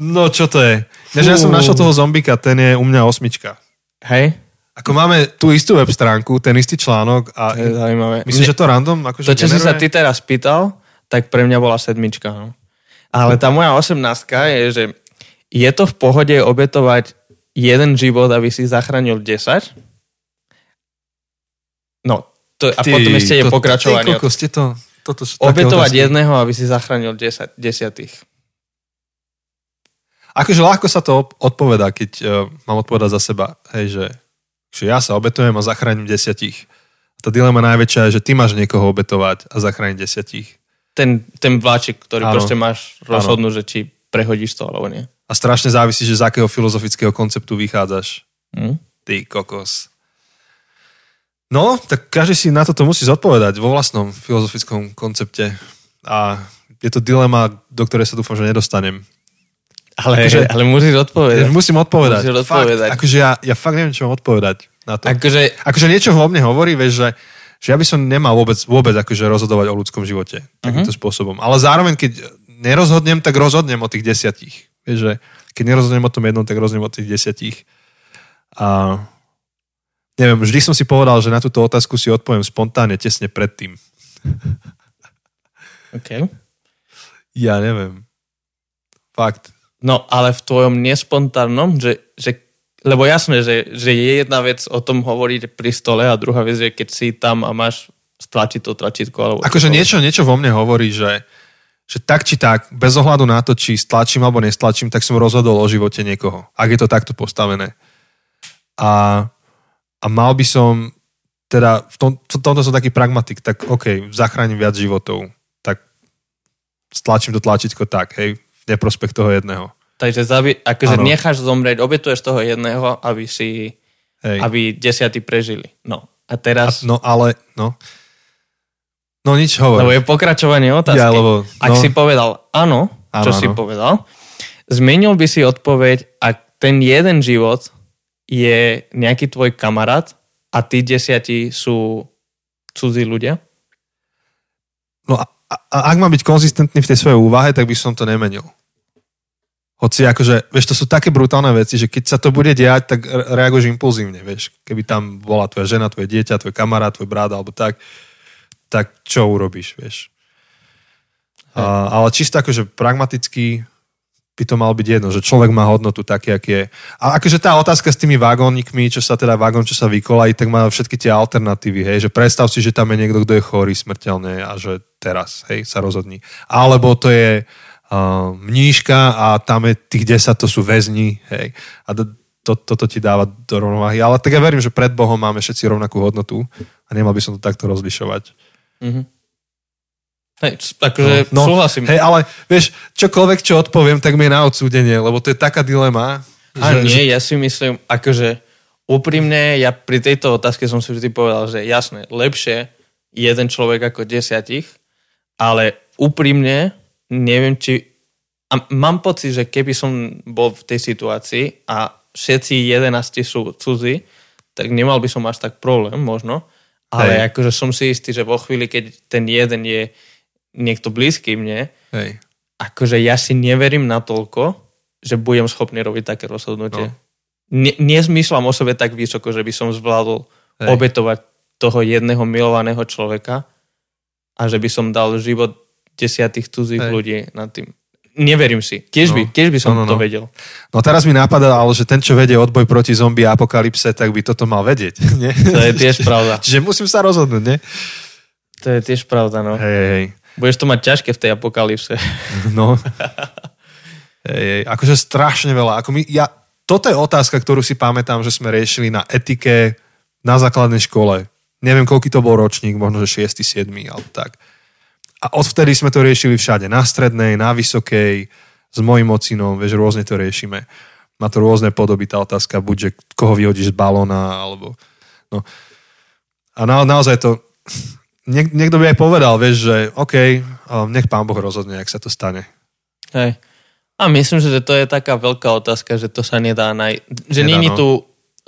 No, čo to je? Než ja som našiel toho zombika, ten je u mňa osmička. Hej? Ako máme tú istú web stránku, ten istý článok a to je zaujímavé. myslím, že to random akože To, čo generuje? si sa ty teraz pýtal, tak pre mňa bola sedmička. No. Ale tá moja osemnáctka je, že je to v pohode obetovať jeden život, aby si zachránil 10? No, to, a ty, potom ešte je to, pokračovanie. Ty, ste to, toto sú obetovať jedného, aby si zachránil 10, desiatých. Akože ľahko sa to odpovedá, keď uh, mám odpovedať za seba. Hej, že že ja sa obetujem a zachránim desiatich. Tá dilema najväčšia je, že ty máš niekoho obetovať a zachrániť desiatich. Ten, ten vláčik, ktorý ano. proste máš rozhodnúť, že či prehodíš to alebo nie. A strašne závisí, že z akého filozofického konceptu vychádzaš. Hm? Ty kokos. No, tak každý si na toto musí zodpovedať vo vlastnom filozofickom koncepte. A je to dilema, do ktorej sa dúfam, že nedostanem. Ale, akože, ale musíš odpovedať. Musím odpovedať. Musíš odpovedať. Fakt, akože ja, ja fakt neviem, čo mám odpovedať na to. Akože, akože niečo vo mne hovorí, vieš, že, že ja by som nemal vôbec, vôbec akože rozhodovať o ľudskom živote takýmto uh-huh. spôsobom. Ale zároveň, keď nerozhodnem, tak rozhodnem o tých desiatich. Vieš, že keď nerozhodnem o tom jednom, tak rozhodnem o tých desiatich. A neviem, vždy som si povedal, že na túto otázku si odpoviem spontánne, tesne predtým. OK. Ja neviem. Fakt. No, ale v tvojom nespontánnom, že, že lebo jasné, že, že je jedna vec o tom hovoriť pri stole a druhá vec je, keď si tam a máš stlačiť to tlačítko. Alebo akože niečo, niečo vo mne hovorí, že, že tak či tak, bez ohľadu na to, či stlačím alebo nestlačím, tak som rozhodol o živote niekoho. Ak je to takto postavené. A, a mal by som, teda v, tom, v tomto som taký pragmatik, tak OK, zachránim viac životov. Tak stlačím to tlačítko tak, hej, neprospech toho jedného. Takže zabi- akože ano. necháš zomrieť, obetuješ toho jedného, aby si, Hej. aby desiatí prežili. No. A teraz... A, no ale, no. No nič hovor. Lebo je pokračovanie otázky. Ja, lebo, no. Ak si povedal áno, áno čo áno. si povedal, zmenil by si odpoveď, ak ten jeden život je nejaký tvoj kamarát a tí desiatí sú cudzí ľudia? No a, a, ak mám byť konzistentný v tej svojej úvahe, tak by som to nemenil. Hoci akože, vieš, to sú také brutálne veci, že keď sa to bude diať, tak reaguješ impulzívne, vieš. Keby tam bola tvoja žena, tvoje dieťa, tvoj kamarát, tvoj brat alebo tak, tak čo urobíš, vieš. A, ale čisto akože pragmaticky by to mal byť jedno, že človek má hodnotu taký, aký je. A akože tá otázka s tými vagónikmi, čo sa teda vagón, čo sa vykolají, tak má všetky tie alternatívy, hej, že predstav si, že tam je niekto, kto je chorý smrteľne a že teraz, hej, sa rozhodní. Alebo to je uh, mníška a tam je tých 10, to sú väzni, hej. A to, to, toto ti dáva do rovnováhy. Ale tak ja verím, že pred Bohom máme všetci rovnakú hodnotu a nemal by som to takto rozlišovať. Mm-hmm. Hej, akože no, no, súhlasím. Hej, ale vieš, čokoľvek, čo odpoviem, tak mi je na odsúdenie, lebo to je taká dilema. A že, nie, že... ja si myslím, akože úprimne, ja pri tejto otázke som si vždy povedal, že jasné, lepšie jeden človek ako desiatich, ale úprimne neviem, či... A mám pocit, že keby som bol v tej situácii a všetci jedenasti sú cudzí, tak nemal by som až tak problém možno, ale Hej. akože som si istý, že vo chvíli, keď ten jeden je niekto blízky mne, Hej. akože ja si neverím na toľko, že budem schopný robiť také rozhodnutie. No. Ne, nezmýšľam o sebe tak vysoko, že by som zvládol Hej. obetovať toho jedného milovaného človeka a že by som dal život desiatých cudzích Hej. ľudí nad tým. Neverím si. Tiež by, no, tiež by som no, no, no. to vedel. No teraz mi napadá, ale že ten, čo vedie odboj proti zombie apokalypse, tak by toto mal vedieť. Nie? To je tiež pravda. Čiže musím sa rozhodnúť, nie? To je tiež pravda, no. Hej, hej. Budeš to mať ťažké v tej apokalypse. No. hej, hej. Akože strašne veľa. Ako my, ja, toto je otázka, ktorú si pamätám, že sme riešili na etike na základnej škole. Neviem, koľký to bol ročník, možno, že 6. 7. alebo tak. A odvtedy sme to riešili všade. Na strednej, na vysokej, s mojim ocinom, vieš, rôzne to riešime. Má to rôzne podoby tá otázka, buď, že koho vyhodíš z balóna, alebo... No. A na, naozaj to... Niek, niekto by aj povedal, vieš, že OK, nech pán Boh rozhodne, ak sa to stane. Hej. A myslím, že to je taká veľká otázka, že to sa nedá naj... Že je no. tu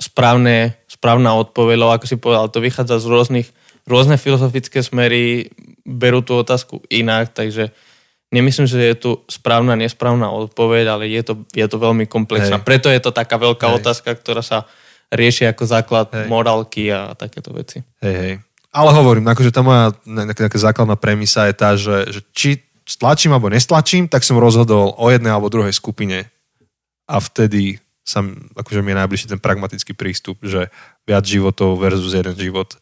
správne, správna odpoveď, lebo ako si povedal, to vychádza z rôznych rôzne filozofické smery berú tú otázku inak, takže nemyslím, že je tu správna, nesprávna odpoveď, ale je to, je to veľmi komplexná. Hej. Preto je to taká veľká hej. otázka, ktorá sa rieši ako základ hej. morálky a takéto veci. Hej, hej. Ale hovorím, akože tá moja nejaká základná premisa je tá, že, že či stlačím alebo nestlačím, tak som rozhodol o jednej alebo druhej skupine. A vtedy sa, akože mi je najbližší ten pragmatický prístup, že viac životov versus jeden život.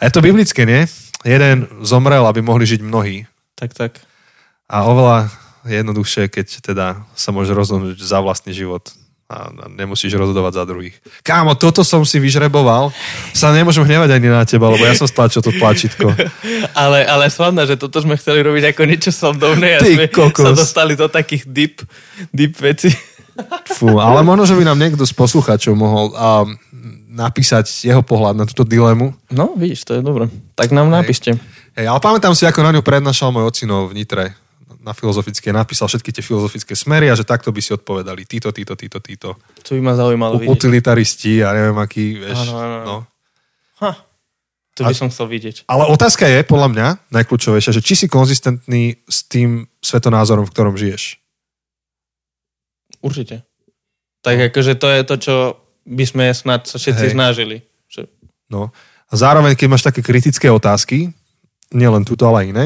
A je to biblické, nie? Jeden zomrel, aby mohli žiť mnohí. Tak, tak. A oveľa jednoduchšie, keď teda sa môže rozhodnúť za vlastný život a nemusíš rozhodovať za druhých. Kámo, toto som si vyžreboval. Sa nemôžem hnevať ani na teba, lebo ja som stlačil to tlačítko. ale, ale slavná, že toto sme chceli robiť ako niečo slavdovné a sme kokos. sa dostali do takých deep, deep veci. Fú, ale možno, že by nám niekto z poslucháčov mohol um, napísať jeho pohľad na túto dilemu. No, vidíš, to je dobré. Tak nám Hej. napíšte. Hej, ale pamätám si, ako na ňu prednášal môj ocino v Nitre na filozofické, napísal všetky tie filozofické smery a že takto by si odpovedali títo, títo, títo, títo. To by ma zaujímalo vidieť. Utilitaristi a neviem aký, vieš. Ano, ano. No. Ha, to by a, som chcel vidieť. Ale otázka je, podľa mňa, najkľúčovejšia, že či si konzistentný s tým svetonázorom, v ktorom žiješ. Určite. Tak akože to je to, čo by sme snad sa všetci Hej. snažili. Že, No. A zároveň, keď máš také kritické otázky, nielen túto, ale iné,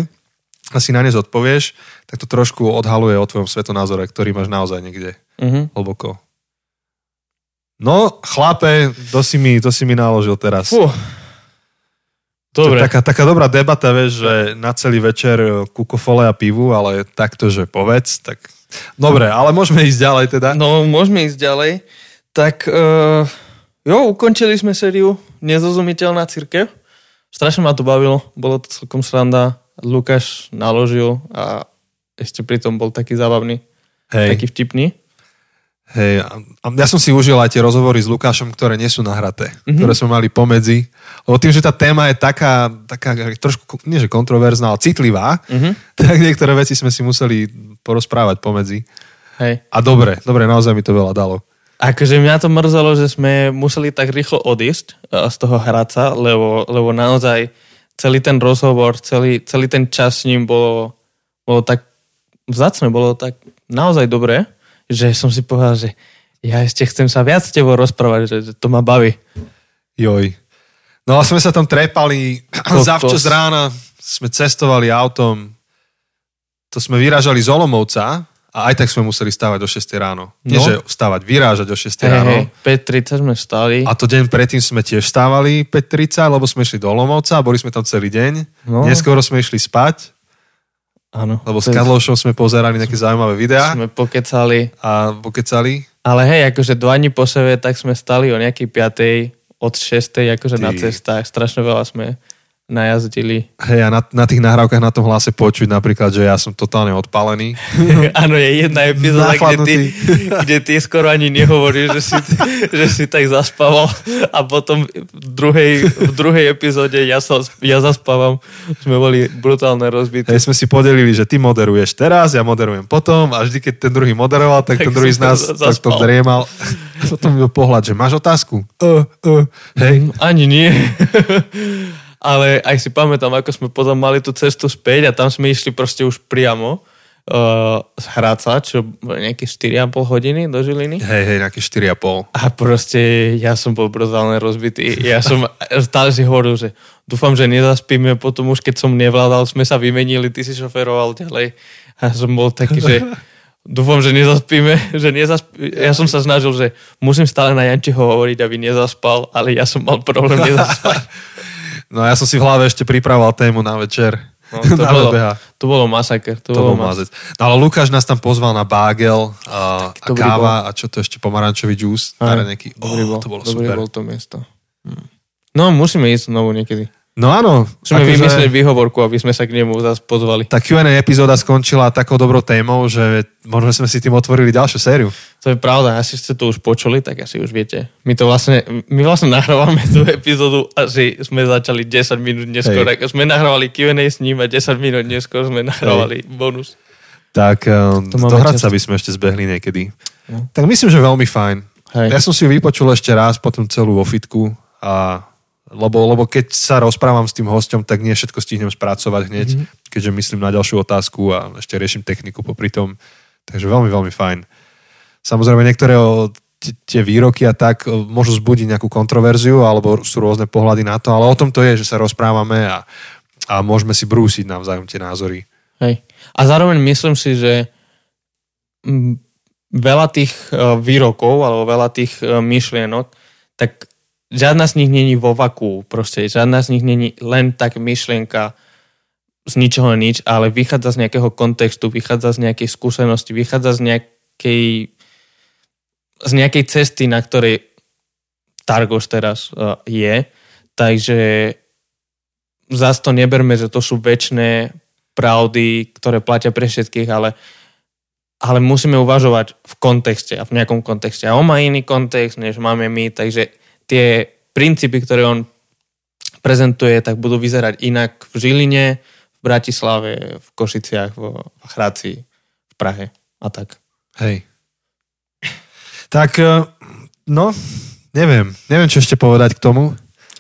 a si na ne zodpovieš, tak to trošku odhaluje o tvojom svetonázore, ktorý máš naozaj niekde uh-huh. hlboko. No, chlape, to si mi, to si mi naložil teraz. Fú. To Dobre. je taká, taká dobrá debata, vieš, že na celý večer kukofole a pivu, ale takto, že povedz, tak... Dobre, ale môžeme ísť ďalej teda. No, môžeme ísť ďalej. Tak, uh, jo, ukončili sme sériu Nezrozumiteľná církev. Strašne ma to bavilo, bolo to celkom sranda. Lukáš naložil a ešte pritom bol taký zábavný, Hej, taký vtipný. hej, a ja som si užil aj tie rozhovory s Lukášom, ktoré nie sú nahraté, mm-hmm. ktoré sme mali pomedzi. Lebo tým, že tá téma je taká, taká trošku, nie že kontroverzná, ale citlivá, Mhm. tak niektoré veci sme si museli porozprávať pomedzi. Hej. A dobre, dobre, naozaj mi to veľa dalo. Akože mňa to mrzelo, že sme museli tak rýchlo odísť eh, z toho hraca, lebo, lebo naozaj celý ten rozhovor, celý, celý ten čas s ním bolo, bolo tak vzácne, bolo tak naozaj dobré, že som si povedal, že ja ešte chcem sa viac s tebou rozprávať, že, že to ma baví. Joj. No a sme sa tam trepali Kokos. zavčas rána, sme cestovali autom, to sme vyrážali z Olomouca a aj tak sme museli stávať o 6 ráno. Nie, No. že stávať, vyrážať o 6 Hej, ráno. hej, 5.30 sme stali. A to deň predtým sme tiež stávali 5.30, lebo sme išli do Olomouca a boli sme tam celý deň. No. Neskoro sme išli spať, Áno. lebo s Kadlošom sme pozerali nejaké zaujímavé videá Sme pokecali. a pokecali. Ale hej, akože dva dní po sebe, tak sme stali o nejakej 5. od 6. akože Ty. na cestách. Strašne veľa sme najazdili. Hej, a na, na tých nahrávkach na tom hlase počuť napríklad, že ja som totálne odpálený. Áno, je jedna epizóda, kde ty, kde ty skoro ani nehovoríš, že si, že si tak zaspával a potom v druhej, v druhej epizóde ja, sa, ja zaspávam. Sme boli brutálne rozbití. Hej, sme si podelili, že ty moderuješ teraz, ja moderujem potom a vždy, keď ten druhý moderoval, tak, Tak ten druhý z nás zaspal. takto driemal. Potom mi pohľad, že máš otázku? Uh, uh, hej. Ani nie. Ale aj si pamätám, ako sme potom mali tú cestu späť a tam sme išli proste už priamo uh, z Hradca, čo nejaké 4,5 hodiny do Žiliny. Hej, hej, nejaké 4,5. A proste ja som bol brutálne rozbitý. Ja som stále si hovoril, že dúfam, že nezaspíme. Potom už keď som nevládal, sme sa vymenili, ty si šoferoval ďalej. A som bol taký, že dúfam, že nezaspíme. Že nezasp... Ja som sa snažil, že musím stále na Jančiho hovoriť, aby nezaspal, ale ja som mal problém nezaspať. No ja som si v hlave ešte pripravoval tému na večer. No, to, na bolo, VBH. to bolo masaker. To, To bolo bol mazec. No ale Lukáš nás tam pozval na bágel a, a káva a čo to ešte, pomarančový džús. Aj, na nejaký, dobrý oh, bol, to bolo dobrý super. bol to miesto. Hm. No, musíme ísť znovu niekedy. No áno. Musíme akože vymyslieť výhovorku, aby sme sa k nemu zase pozvali. Tá Q&A epizóda skončila takou dobrou témou, že možno sme si tým otvorili ďalšiu sériu. To je pravda, asi ste to už počuli, tak asi už viete. My to vlastne, my vlastne nahrávame tú epizódu, asi sme začali 10 minút neskôr. Hej. Sme nahrávali Q&A s ním a 10 minút neskôr sme nahrávali bonus. Tak um, To do Hradca by sme ešte zbehli niekedy. No. Tak myslím, že veľmi fajn. Hej. Ja som si ju vypočul ešte raz, potom celú vo fitku a lebo, lebo keď sa rozprávam s tým hosťom, tak nie všetko stihnem spracovať hneď, Mhm. mm-hmm. keďže myslím na ďalšiu otázku a ešte riešim techniku popri tom. Takže veľmi, veľmi fajn. Samozrejme, niektoré tie výroky a tak môžu zbudiť nejakú kontroverziu, alebo sú rôzne pohľady na to, ale o tom to je, že sa rozprávame a, a môžeme si brúsiť navzájom tie názory. Hej. A zároveň myslím si, že veľa tých eh, výrokov alebo veľa tých eh, myšlienok, tak žiadna z nich není vo vaku, proste žiadna z nich není len tak myšlienka z ničoho nič, ale vychádza z nejakého kontextu, vychádza z nejakej skúsenosti, vychádza z nejakej z nejakej cesty, na ktorej Targos teraz uh, je. Takže zás to neberme, že to sú väčšie pravdy, ktoré platia pre všetkých, ale, ale musíme uvažovať v kontexte a v nejakom kontexte. A on má iný kontext, než máme my, takže tie princípy, ktoré on prezentuje, tak budú vyzerať inak v Žiline, v Bratislave, v Košiciach, v Hradci, v Prahe a tak. Hej. Tak, e, no, neviem. Neviem, čo ešte povedať k tomu.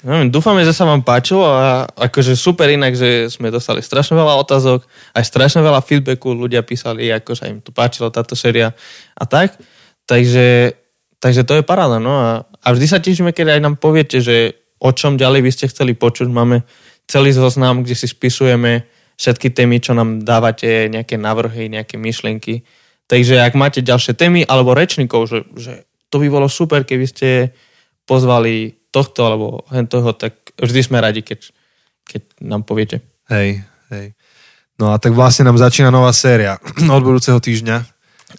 Neviem, dúfame, že sa vám páčilo a akože super inak, že sme dostali strašne veľa otázok, aj strašne veľa feedbacku, ľudia písali, ako sa im tu páčilo táto séria a tak. Takže takže to je paráda, no a, a vždy sa tešíme, keď aj nám poviete, že o čom ďalej by ste chceli počuť. Máme celý zoznam, kde si spisujeme všetky témy, čo nám dávate, nejaké návrhy, nejaké myšlienky. Takže ak máte ďalšie témy alebo rečníkov, že, že to by bolo super, keby ste pozvali tohto alebo toho, tak vždy sme radi, keď, keď nám poviete. Hej, hej. No a tak vlastne nám začína nová séria od budúceho týždňa.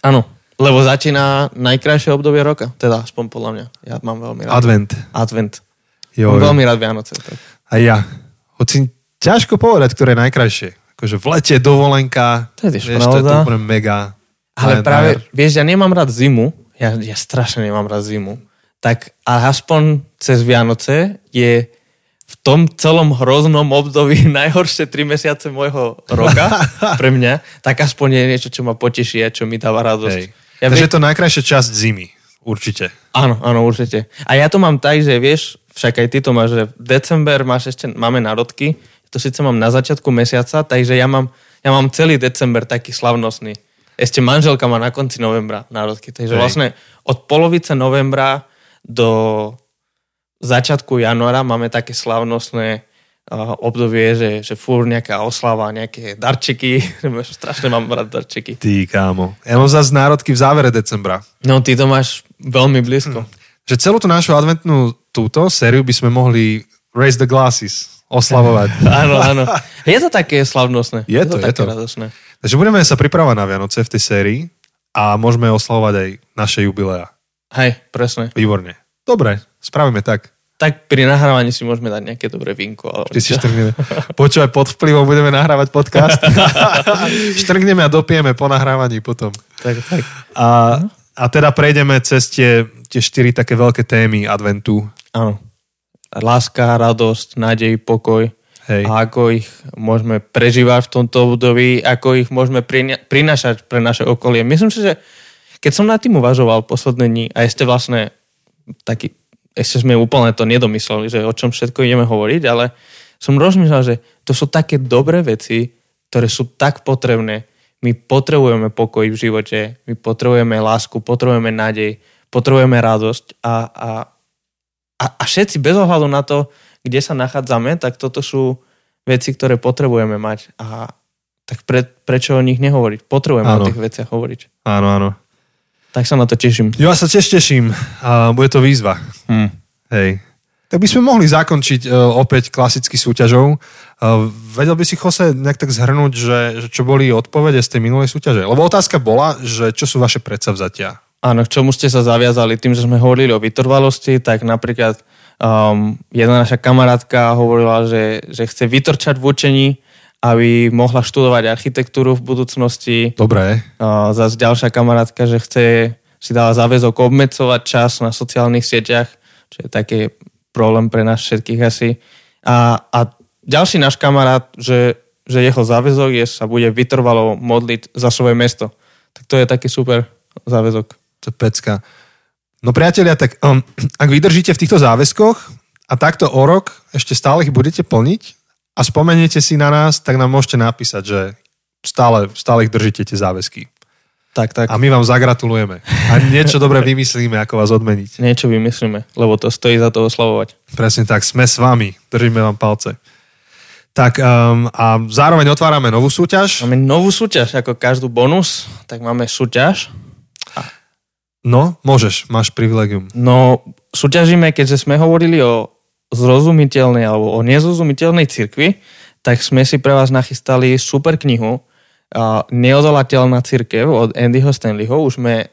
Áno, lebo začína najkrajšie obdobie roka, teda aspoň podľa mňa. Ja mám veľmi rád. Advent. Advent. Jo, mám jo. veľmi rád Vianoce. Tak. A ja. Hoci ťažko povedať, ktoré je najkrajšie. Akože v lete, dovolenka. To je vieš, to je to úplne mega. Ale práve, vieš, ja nemám rád zimu, ja, ja strašne nemám rád zimu, tak ale aspoň cez Vianoce je v tom celom hroznom období najhoršie tri mesiace môjho roka pre mňa, tak aspoň je niečo, čo ma poteší a čo mi dáva radosť. Hej. Ja Takže vie- je to najkrajšia časť zimy. Určite. Áno, áno, určite. A ja to mám tak, že vieš, však aj ty to máš, že v december máš ešte, máme národky, to síce mám na začiatku mesiaca, takže ja mám, ja mám celý december taký slavnostný. Ešte manželka má na konci novembra národky, takže Hej. vlastne od polovice novembra do začiatku januára máme také slavnostné uh, obdobie, že, že fúr nejaká oslava, nejaké darčeky, strašne mám rád darčeky. Ty kámo. Ja mám zase národky v závere decembra. No ty to máš veľmi blízko. Že celú tú našu adventnú túto sériu by sme mohli raise the glasses, oslavovať. Áno, áno. Je to také slavnostné. Je to, je také to. radosné. Takže budeme sa pripravať na Vianoce v tej sérii a môžeme oslavovať aj naše jubilea. Hej, presne. Výborne. Dobre, spravíme tak. Tak pri nahrávaní si môžeme dať nejaké dobré vínko. Ale Ty si štrngneme. Počúvaj, pod vplyvom budeme nahrávať podcast. štrngneme a dopijeme po nahrávaní potom. tak, tak. A, a teda prejdeme cez tie, tie štyri také veľké témy adventu. Áno. Láska, radosť, nádej, pokoj. Hej. A ako ich môžeme prežívať v tomto období, ako ich môžeme prina- prinášať pre naše okolie. Myslím si, že keď som nad tým uvažoval posledné dní a ešte vlastne taký, ešte sme úplne to nedomysleli, že o čom všetko ideme hovoriť, ale som rozmýšľal, že to sú také dobré veci, ktoré sú tak potrebné. My potrebujeme pokoj v živote, my potrebujeme lásku, potrebujeme nádej, potrebujeme radosť a, a, a, a všetci bez ohľadu na to, kde sa nachádzame, tak toto sú veci, ktoré potrebujeme mať a tak pre, prečo o nich nehovoriť? Potrebujeme Áno. o tých veciach hovoriť. Áno, áno. Tak sa na to teším. Ja sa tiež teším. A bude to výzva. Hm. Hej. Tak by sme mohli zakončiť uh, opäť klasicky súťažou. Uh, vedel by si, Jose, nejak tak zhrnúť, že, že čo boli odpovede z tej minulej súťaže? Lebo otázka bola, že čo sú vaše predsavzatia? Áno, k čomu ste sa zaviazali tým, že sme hovorili o vytrvalosti, tak napríklad um, jedna naša kamarátka hovorila, že, že chce vytrčať v učení, aby mohla študovať architektúru v budúcnosti. Dobré. Uh, zase ďalšia kamarátka, že chce si dala záväzok obmedzovať čas na sociálnych sieťach, čo je taký problém pre nás všetkých asi. A, a ďalší náš kamarát, že, že jeho záväzok je, sa bude vytrvalo modliť za svoje mesto. Tak to je taký super záväzok. To je pecka. No priatelia, tak um, ak vydržíte v týchto záväzkoch a takto o rok ešte stále ich budete plniť a spomeniete si na nás, tak nám môžete napísať, že stále, stále ich držíte tie záväzky. Tak, tak. A my vám zagratulujeme. A niečo dobre vymyslíme, ako vás odmeniť. Niečo vymyslíme, lebo to stojí za to oslavovať. Presne tak, sme s vami. Držíme vám palce. Tak um, a zároveň otvárame novú súťaž. Máme novú súťaž, ako každú bonus, tak máme súťaž. No, môžeš, máš privilegium. No, súťažíme, keďže sme hovorili o zrozumiteľnej alebo o nezrozumiteľnej cirkvi, tak sme si pre vás nachystali super knihu Neodolateľná cirkev od Andyho Stanleyho. Už sme,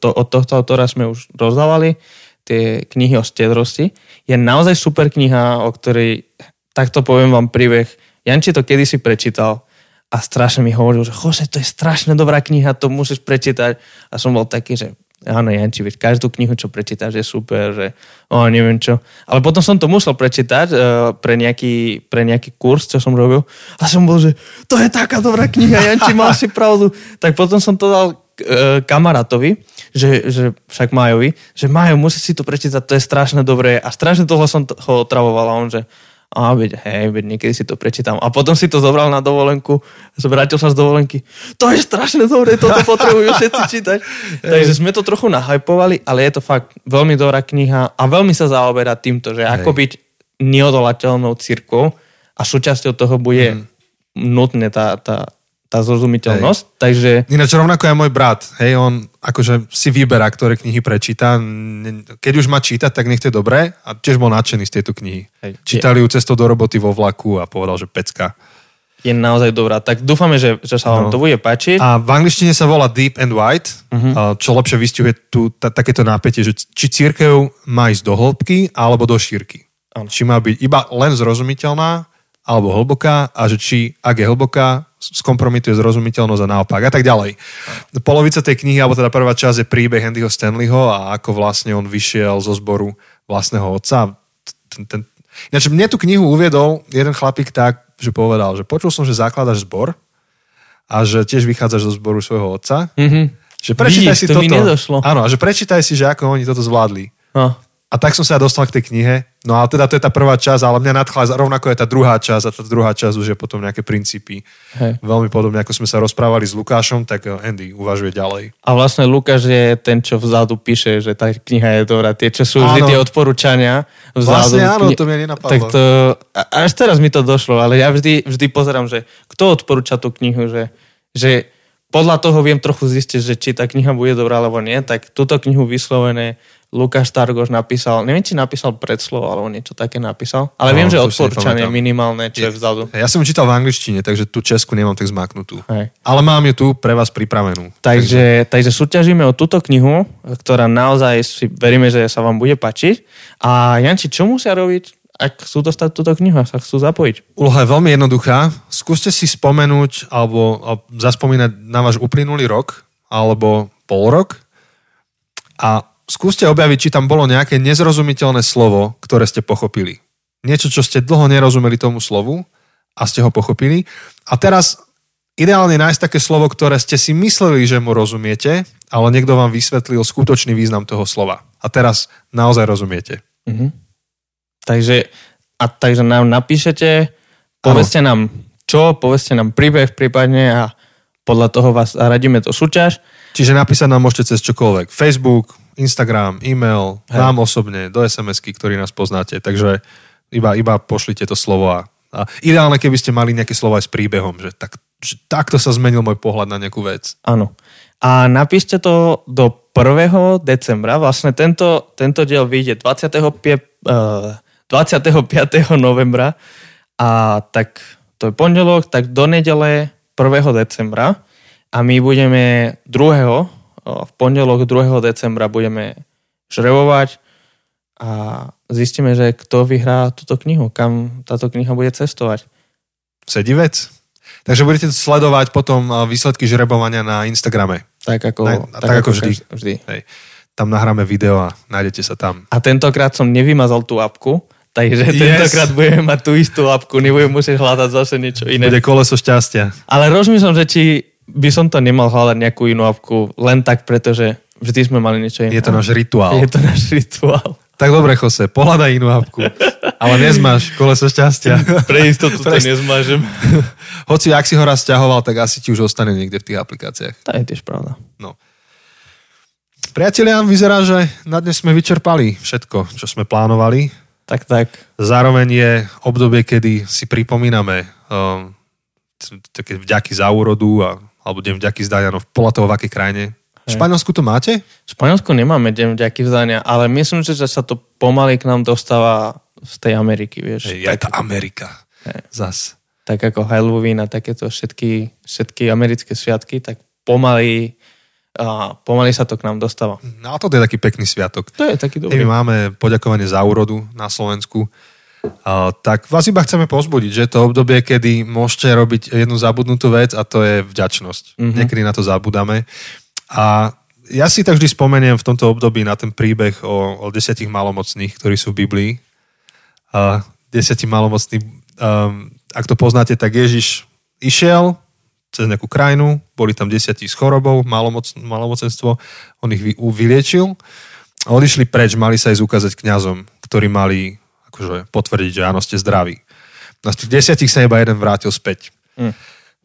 to, od tohto autora sme už rozdávali tie knihy o stedrosti. Je naozaj super kniha, o ktorej takto poviem vám príbeh. Janči to kedysi prečítal a strašne mi hovoril, že Jose, to je strašne dobrá kniha, to musíš prečítať. A som bol taký, že áno, Janči, veď každú knihu, čo prečítaš, je super, že o, neviem čo. Ale potom som to musel prečítať uh, pre, nejaký, pre nejaký kurz, čo som robil. A som bol, že to je taká dobrá kniha, Janči, mal si pravdu. Tak potom som to dal uh, kamarátovi, že, že však Majovi, že Majo, musíš si to prečítať, to je strašne dobré. A strašne dlho som ho otravoval a on, že A veď, hej, veď niekedy si to prečítam. A potom si to zobral na dovolenku, vrátil sa z dovolenky. To je strašne dobré, toto potrebujú všetci čítať. Takže sme to trochu nahypovali, ale je to fakt veľmi dobrá kniha a veľmi sa zaoberá týmto, že hej. ako byť neodolateľnou církou a súčasťou toho bude mm. nutne tá, tá tá zrozumiteľnosť. Hej. Takže... Ináč rovnako aj môj brat, hej, on akože si vyberá, ktoré knihy prečíta. Keď už má čítať, tak nech to je dobré. A tiež bol nadšený z tejto knihy. Hej. Čítali ju cestou do roboty vo vlaku a povedal, že pecka. Je naozaj dobrá. Tak dúfame, že, že sa vám no. to bude páčiť. A v angličtine sa volá Deep and White, uh-huh. čo lepšie vystihuje tu t- takéto nápetie, že či církev má ísť do hĺbky alebo do šírky. Ano. Či má byť iba len zrozumiteľná alebo hlboká a že či, ak je hlboká, skompromituje zrozumiteľnosť a naopak a tak ďalej. Polovica tej knihy, alebo teda prvá časť je príbeh Andyho Stanleyho a ako vlastne on vyšiel zo zboru vlastného otca. Ten, ten... Ináč mne tú knihu uviedol jeden chlapík tak, že povedal, že počul som, že zakladaš zbor a že tiež vychádzaš zo zboru svojho otca. Mm-hmm. Že prečítaj Vidíš, si to toto. Mi nedošlo. Áno, a že prečítaj si, že ako oni toto zvládli. No. A tak som sa dostal k tej knihe. No a teda to je tá prvá časť, ale mňa nadchla rovnako je tá druhá časť a tá druhá časť už je potom nejaké princípy. Hej. Veľmi podobne, ako sme sa rozprávali s Lukášom, tak eh, Andy uvažuje ďalej. A vlastne Lukáš je ten, čo vzadu píše, že tá kniha je dobrá. Tie, čo sú vždy tie odporúčania vzadu. Vlastne áno, to mi nenapadlo. Tak to, až teraz mi to došlo, ale ja vždy, vždy pozerám, že kto odporúča tú knihu, že, že podľa toho viem trochu zistiť, že či tá kniha bude dobrá alebo nie, tak túto knihu vyslovené Lukáš Targoš napísal, neviem, či napísal predslovo, alebo niečo také napísal, ale no, viem, že odporúčanie minimálne, čo je vzadu. Ja som ju čítal v angličtine, takže tú česku nemám tak zmaknutú. Hej. Ale mám ju tu pre vás pripravenú. Takže, takže... takže súťažíme o túto knihu, ktorá naozaj si veríme, že sa vám bude pačiť. A Janči, čo musia robiť, ak chcú dostať túto knihu a sa chcú zapojiť? Úloha je veľmi jednoduchá. Skúste si spomenúť alebo zaspomínať na váš uplynulý rok alebo pol rok a skúste objaviť, či tam bolo nejaké nezrozumiteľné slovo, ktoré ste pochopili. Niečo, čo ste dlho nerozumeli tomu slovu a ste ho pochopili. A teraz ideálne nájsť také slovo, ktoré ste si mysleli, že mu rozumiete, ale niekto vám vysvetlil skutočný význam toho slova. A teraz naozaj rozumiete. Mm-hmm. Takže, a takže nám napíšete, povedzte ano. nám čo, povedzte nám príbeh prípadne a podľa toho vás radíme to súťaž. Čiže napísať nám môžete cez čokoľvek. Facebook, Instagram, e-mail, Hej. nám osobne, do SMS-ky, ktorý nás poznáte. Takže iba, iba pošlite to slovo a, a ideálne, keby ste mali nejaké slovo aj s príbehom, že, tak, že takto sa zmenil môj pohľad na nejakú vec. Áno. A napíšte to do 1. decembra. Vlastne tento, tento diel vyjde 25, uh, 25. novembra a tak to je pondelok, tak do nedele 1. decembra a my budeme 2 v pondelok 2. decembra budeme žrebovať a zistíme, že kto vyhrá túto knihu, kam táto kniha bude cestovať. Sedí vec. Takže budete sledovať potom výsledky žrebovania na Instagrame. Tak ako, na, tak, tak ako vždy. vždy. Hej. Tam nahráme video a nájdete sa tam. A tentokrát som nevymazal tú apku, takže yes. tentokrát budeme mať tú istú apku, nebudem musieť hľadať zase niečo iné. Bude koleso šťastia. Ale rozmýšľam, že či by som to nemal hľadať nejakú inú apku, len tak, pretože vždy sme mali niečo iné. Je to náš rituál. Je to náš rituál. Tak dobre, Jose, pohľadaj inú apku. Ale nezmáš koleso šťastia. Pre istotu to nezmážem. Hoci ak si ho raz ťahoval, tak asi ti už ostane niekde v tých aplikáciách. To je tiež pravda. No. Priatelia, vyzerá, že na dnes sme vyčerpali všetko, čo sme plánovali. Tak, tak. Zároveň je obdobie, kedy si pripomíname um, také vďaky za úrodu a alebo deň vďaky zdania, no podľa toho v akej krajine. V Španielsku to máte? V Španielsku nemáme deň vďaky vzdania, ale myslím si, že sa to pomaly k nám dostáva z tej Ameriky, vieš. Hej, aj tá Amerika. Hej. Zas. Tak ako Halloween a takéto všetky, všetky americké sviatky, tak pomaly a pomaly sa to k nám dostáva. No a to je taký pekný sviatok. To je taký dobrý. My máme poďakovanie za úrodu na Slovensku tak vás iba chceme pozbudiť, že to obdobie, kedy môžete robiť jednu zabudnutú vec a to je vďačnosť. Mm-hmm. Niekedy na to zabudáme. A ja si tak vždy spomeniem v tomto období na ten príbeh o, o desiatich malomocných, ktorí sú v Biblii. A desiatich malomocných, um, ak to poznáte, tak Ježiš išiel cez nejakú krajinu, boli tam desiatí s chorobou, malomoc, malomocenstvo, on ich vy, vyliečil a odišli preč, mali sa aj ukázať kňazom, ktorí mali akože potvrdiť, že áno, ste zdraví. Na z tých desiatich sa iba jeden vrátil späť. Hm.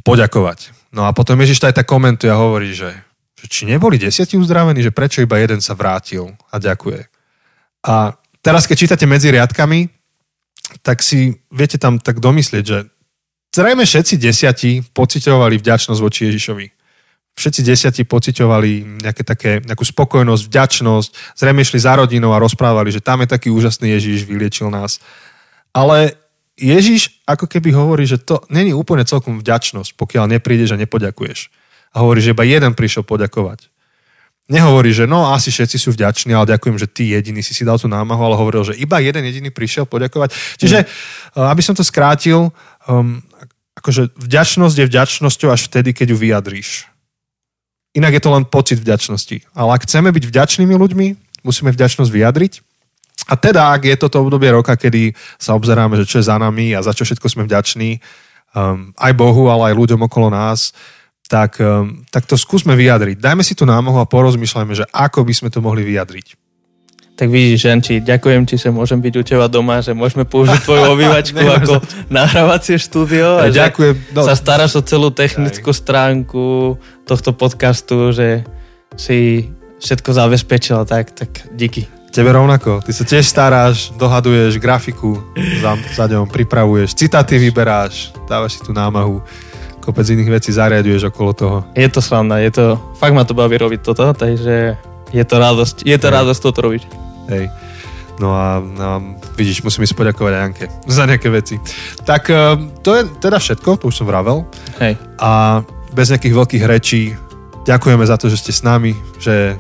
Poďakovať. No a potom Ježiš aj tak komentuje a hovorí, že, že či neboli desiatí uzdravení, že prečo iba jeden sa vrátil a ďakuje. A teraz, keď čítate medzi riadkami, tak si viete tam tak domyslieť, že zrejme všetci desiatí pocitovali vďačnosť voči Ježišovi. Všetci desiatí pocitovali nejaké také, nejakú spokojnosť, vďačnosť, zrejme išli za rodinou a rozprávali, že tam je taký úžasný Ježiš, vyliečil nás. Ale Ježiš ako keby hovorí, že to není úplne celkom vďačnosť, pokiaľ neprídeš a nepoďakuješ. A hovorí, že iba jeden prišiel poďakovať. Nehovorí, že no asi všetci sú vďační, ale ďakujem, že ty jediný si si dal tú námahu, ale hovoril, že iba jeden jediný prišiel poďakovať. Čiže, mm. aby som to skrátil, um, akože vďačnosť je vďačnosťou až vtedy, keď ju vyjadríš. Inak je to len pocit vďačnosti. Ale ak chceme byť vďačnými ľuďmi, musíme vďačnosť vyjadriť a teda, ak je toto obdobie roka, kedy sa obzeráme, že čo je za nami a za čo všetko sme vďační, um, aj Bohu, ale aj ľuďom okolo nás, tak, um, tak to skúsme vyjadriť. Dajme si tú námahu a porozmýšľajme, že ako by sme to mohli vyjadriť. Tak vidíš, Janči, ďakujem ti, že môžem byť u teba doma, že môžeme použiť tvoju obývačku ako nahrávacie štúdio a ďakujem. No. sa staráš o celú technickú stránku tohto podcastu, že si všetko zabezpečila, tak, tak díky. Tebe rovnako. Ty sa tiež staráš, dohaduješ grafiku, za, za ňom pripravuješ, citáty vyberáš, dávaš si tú námahu, kopec iných vecí zariaduješ okolo toho. Je to slavná, je to, fakt ma to baví robiť toto, takže je to radosť, je to radosť toto robiť. Hej. No a, a vidíš, musím si poďakovať aj Janke za nejaké veci. Tak e, to je teda všetko, to už som vravel. Hej. A bez nejakých veľkých rečí ďakujeme za to, že ste s nami, že,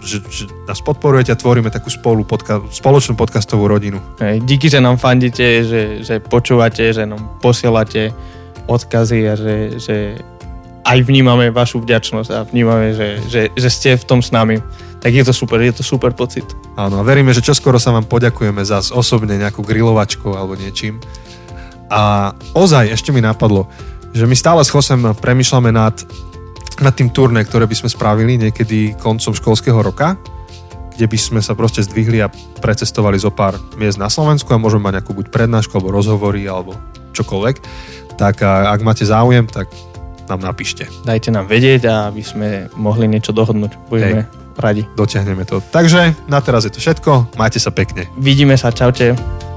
že, že nás podporujete a tvoríme takú spolu podka- spoločnú podcastovú rodinu. Hej, díky, že nám fandíte, že, že počúvate, že nám posielate odkazy a že, že aj vnímame vašu vďačnosť a vnímame, že, že, že ste v tom s nami. Tak je to super, je to super pocit. Áno, a veríme, že čoskoro sa vám poďakujeme za osobne nejakú grilovačkou alebo niečím. A ozaj, ešte mi napadlo, že my stále s Chosem premyšľame nad nad tým turné, ktoré by sme spravili niekedy koncom školského roka, kde by sme sa proste zdvihli a precestovali zo pár miest na Slovensku a môžeme mať nejakú buď prednášku, alebo rozhovory, alebo čokoľvek. Tak ak máte záujem, tak nám napíšte. Dajte nám vedieť, aby sme mohli niečo dohodnúť. Budeme Hej, radi. Dotiahneme to. Takže na teraz je to všetko. Majte sa pekne. Vidíme sa. Čaute.